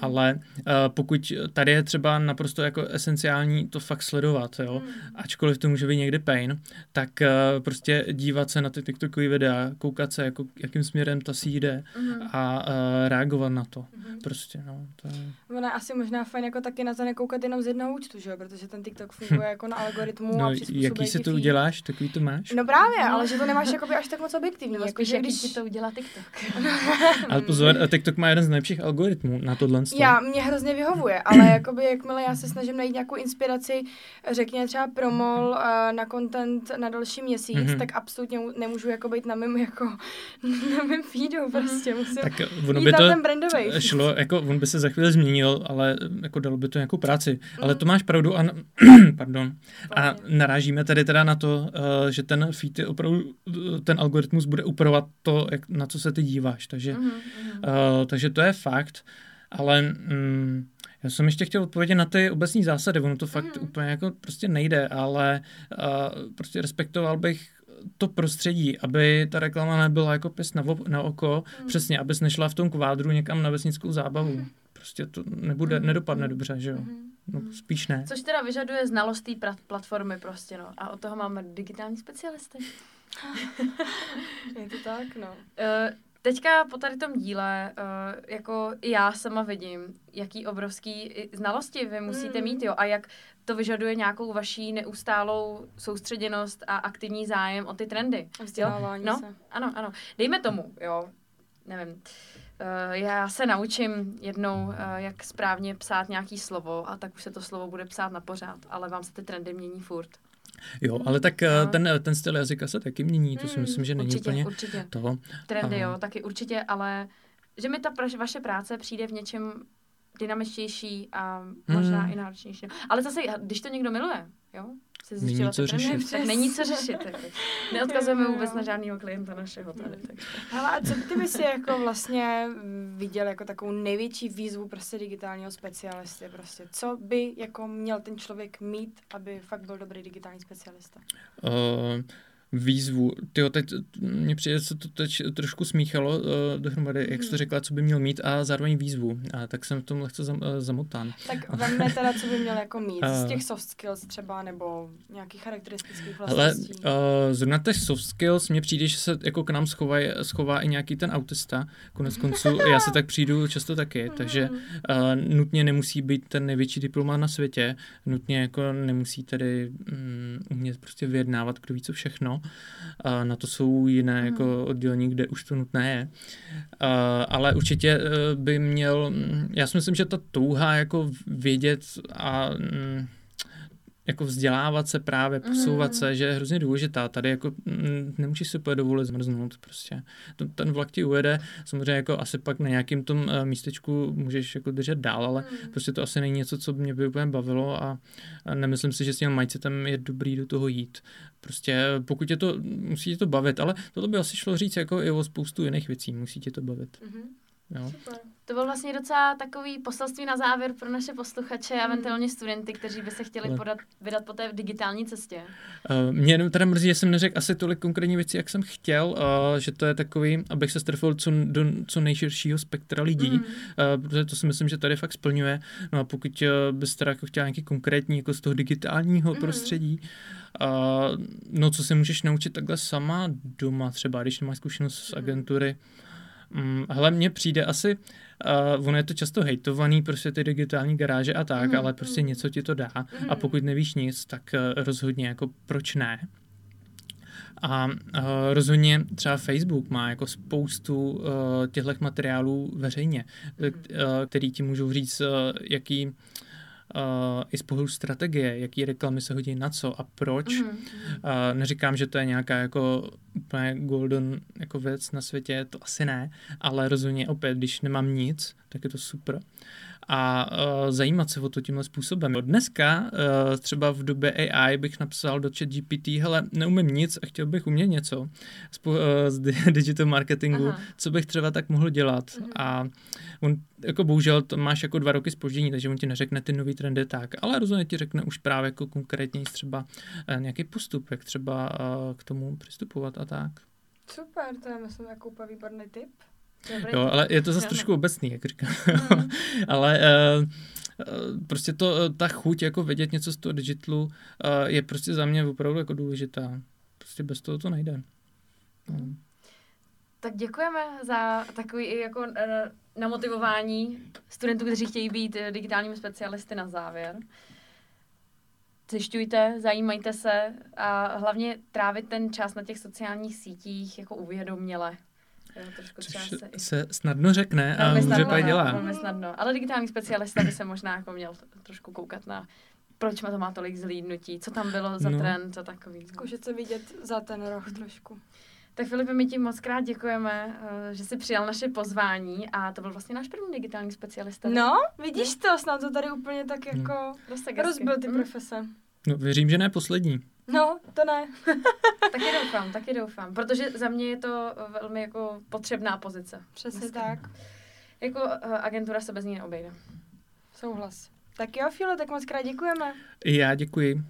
Ale uh, pokud tady je třeba naprosto jako esenciální to fakt sledovat, jo, Mm. ačkoliv to může být někdy pain, tak uh, prostě dívat se na ty TikTokové videa, koukat se, jako, jakým směrem ta si jde Mhm. a uh, reagovat na to. Mhm. Prostě, no, to je... Ono je asi možná fajn jako taky na to nekoukat jenom z jednoho účtu, že jo? Protože ten TikTok funguje jako na <laughs> algoritmu a No, přizpůsobuje jaký si to feed. uděláš, takový to máš? No právě, No. ale že to nemáš jakoby až tak moc objektivní. <laughs> Jako, spíš, že když... ti to udělá TikTok. <laughs> Ale pozor, TikTok má jeden z nejlepších algoritmů na tohle. Já, mě hrozně vyhovuje, ale <clears throat> jakoby jakmile já se snažím najít nějakou inspiraci, řekněme třeba promol uh, na content na další měsíc, Mhm. mm-hmm. tak absolutně nemůžu jako být na mém jako <laughs> na mém feedu prostě, musím Tak ono jít by na to ten brandový. šlo, jako on by se za chvíli změnil, ale jako dalo by to nějakou práci. Ale Mhm. to máš pravdu a, <clears throat> pardon, a narážíme tady teda na to, uh, že ten feed je opravdu, ten algoritmus bude upravovat to, jak, na co se ty díváš. Takže, Mhm, mhm. uh, takže to je fakt. Ale mm, já jsem ještě chtěl odpovědět na ty obecní zásady. Ono to fakt Mhm. úplně jako prostě nejde, ale uh, prostě respektoval bych to prostředí, aby ta reklama nebyla jako pes na, vo- na oko, Hmm. přesně, abys nešla v tom kvádru někam na vesnickou zábavu. Hmm. Prostě to nebude, nedopadne dobře, že jo? Mhm. No, spíš ne. Což teda vyžaduje znalost té platformy prostě, no. A od toho máme digitální specialisty. <laughs> Je to tak, no. Uh, teďka po tady tom díle, uh, jako i já sama vidím, jaký obrovský znalosti vy musíte Mm. mít, jo, a jak to vyžaduje nějakou vaší neustálou soustředěnost a aktivní zájem o ty trendy. Vzdělávání No. se. Ano, ano. Dejme tomu, jo, nevím. Uh, já se naučím jednou, uh, jak správně psát nějaký slovo a tak už se to slovo bude psát na pořád, ale vám se ty trendy mění furt. Jo, ale tak eh, No. ten, ten styl jazyka se taky mění, to si Hmm, myslím, že není určitě, úplně určitě. toho. Trendy, jo, taky určitě, ale že mi ta praž, vaše práce přijde v něčem dynamičtější a možná Hmm. i náročnější. Ale zase, když to někdo miluje, jo, se Není co řešit. tak není co řešit. Jako. Neodkazujeme Jo, jo, vůbec na žádného klienta našeho tady. Tak. Hele, a co ty bys si jako vlastně viděl jako takovou největší výzvu prostě digitálního specialisty prostě? Co by jako měl ten člověk mít, aby fakt byl dobrý digitální specialista? Uh, výzvu. Tyjo, teď mně přijde, se to teď trošku smíchalo uh, dohromady, jak jsi to Mhm. řekla, co by měl mít a zároveň výzvu. A tak jsem v tom lehce zam, uh, zamotán. Tak <laughs> vemme teda, co by měl jako mít z Eh. těch soft skills třeba, nebo nějakých charakteristických Ale vlastností. uh, zrovna těch soft skills mně přijde, že se jako k nám schovaj, schová i nějaký ten autista. Konec konců <laughs> já se tak přijdu často taky, takže Mhm. uh, nutně nemusí být ten největší diplomát na světě, nutně jako nemusí tedy um, umět prostě vyjednávat, kdo ví co všechno. Uh, na to jsou jiné Mhm. jako oddělení, kde už to nutné je. Uh, ale určitě uh, by měl, mm, já si myslím, že ta touha jako vědět a mm, jako vzdělávat se právě, posouvat Mhm. se, že je hrozně důležitá. Tady jako mm, nemůžeš si úplně dovolit zmrznout prostě. To, ten vlak ti ujede, samozřejmě jako asi pak na nějakým tom uh, místečku můžeš jako držet dál, ale Mhm. prostě to asi není něco, co mě by úplně bavilo a, a nemyslím si, že s tím mindsetem je dobrý do toho jít. Prostě pokud tě to, musí tě to bavit, ale tohle by asi šlo říct jako i o spoustu jiných věcí, musí tě to bavit. Mhm. Jo. Super. To byl vlastně docela takový poselství na závěr pro naše posluchače a Hmm. eventuálně studenty, kteří by se chtěli podat, vydat po té digitální cestě. Uh, mě jenom teda mrzí, že jsem neřekl asi tolik konkrétní věcí, jak jsem chtěl, uh, že to je takový, abych se strefil co, do co nejširšího spektra lidí, Mm. uh, protože to si myslím, že tady fakt splňuje. No a pokud uh, byste teda jako chtěla nějaký konkrétní jako z toho digitálního Mhm. prostředí, uh, no co se můžeš naučit takhle sama doma třeba, když nemáš zkušenost z Mhm. agentury, Mm, hele, mně přijde asi, uh, ono je to často hejtovaný, prostě ty digitální garáže a tak, Mhm, ale prostě mhm. něco ti to dá. A Mhm. pokud nevíš nic, tak uh, rozhodně jako proč ne. A uh, rozhodně třeba Facebook má jako spoustu uh, těchto materiálů veřejně, k- uh, který ti můžou říct, uh, jaký uh, i z pohledu strategie, jaký reklamy se hodí na co a proč. Mhm. Uh, neříkám, že to je nějaká jako úplně golden jako věc na světě, to asi ne, ale rozhodně opět, když nemám nic, tak je to super. A uh, zajímat se o to tímhle způsobem. Dneska, uh, třeba v době AI, bych napsal do chat GPT, hele, neumím nic a chtěl bych umět něco z, po- uh, z di- <laughs> digital marketingu, Aha. co bych třeba tak mohl dělat. Mhm. A on, jako bohužel, to máš jako dva roky spoždění, takže on ti neřekne ty nový trendy tak, ale rozhodně ti řekne už právě jako konkrétně třeba uh, nějaký postup, jak třeba uh, k tomu přistupovat a tak. Super, to je myslím jako úplně výborný tip. Dobrý. Jo, ale je to zase trošku obecný, jak říkám. Mhm. <laughs> ale uh, uh, prostě to, uh, ta chuť jako vědět něco z toho digitalu uh, je prostě za mě opravdu jako důležitá. Prostě bez toho to nejde. No. Tak děkujeme za takový i jako eh, namotivování studentů, kteří chtějí být eh, digitálními specialisty na závěr. Zjišťujte, zajímajte se a hlavně trávit ten čas na těch sociálních sítích jako uvědoměle. Jo, trošku třeba Což se i- se snadno řekne a Velmi snadno, pak no, dělá. Velmi snadno. Ale digitální specialista by se možná jako měl trošku koukat na proč má to má tolik zlídnutí, co tam bylo za No. no. trend a takový. Zkoušet se vidět za ten roh trošku. Tak Filipe, my ti moc krát děkujeme, eh, že jsi přijal naše pozvání a to byl vlastně náš první digitální specialista. No, vidíš to, snad to tady úplně tak Hmm. jako hezky. rozbil ty Mm, profese. No, věřím, že ne poslední. No, to ne. <laughs> Taky doufám, taky doufám, protože za mě je to eh, velmi jako potřebná pozice. Přesně Dneska. tak. Jako eh, agentura se bez ní neobejde. Souhlas. Tak jo, Filo, tak moc krát děkujeme. I já děkuji.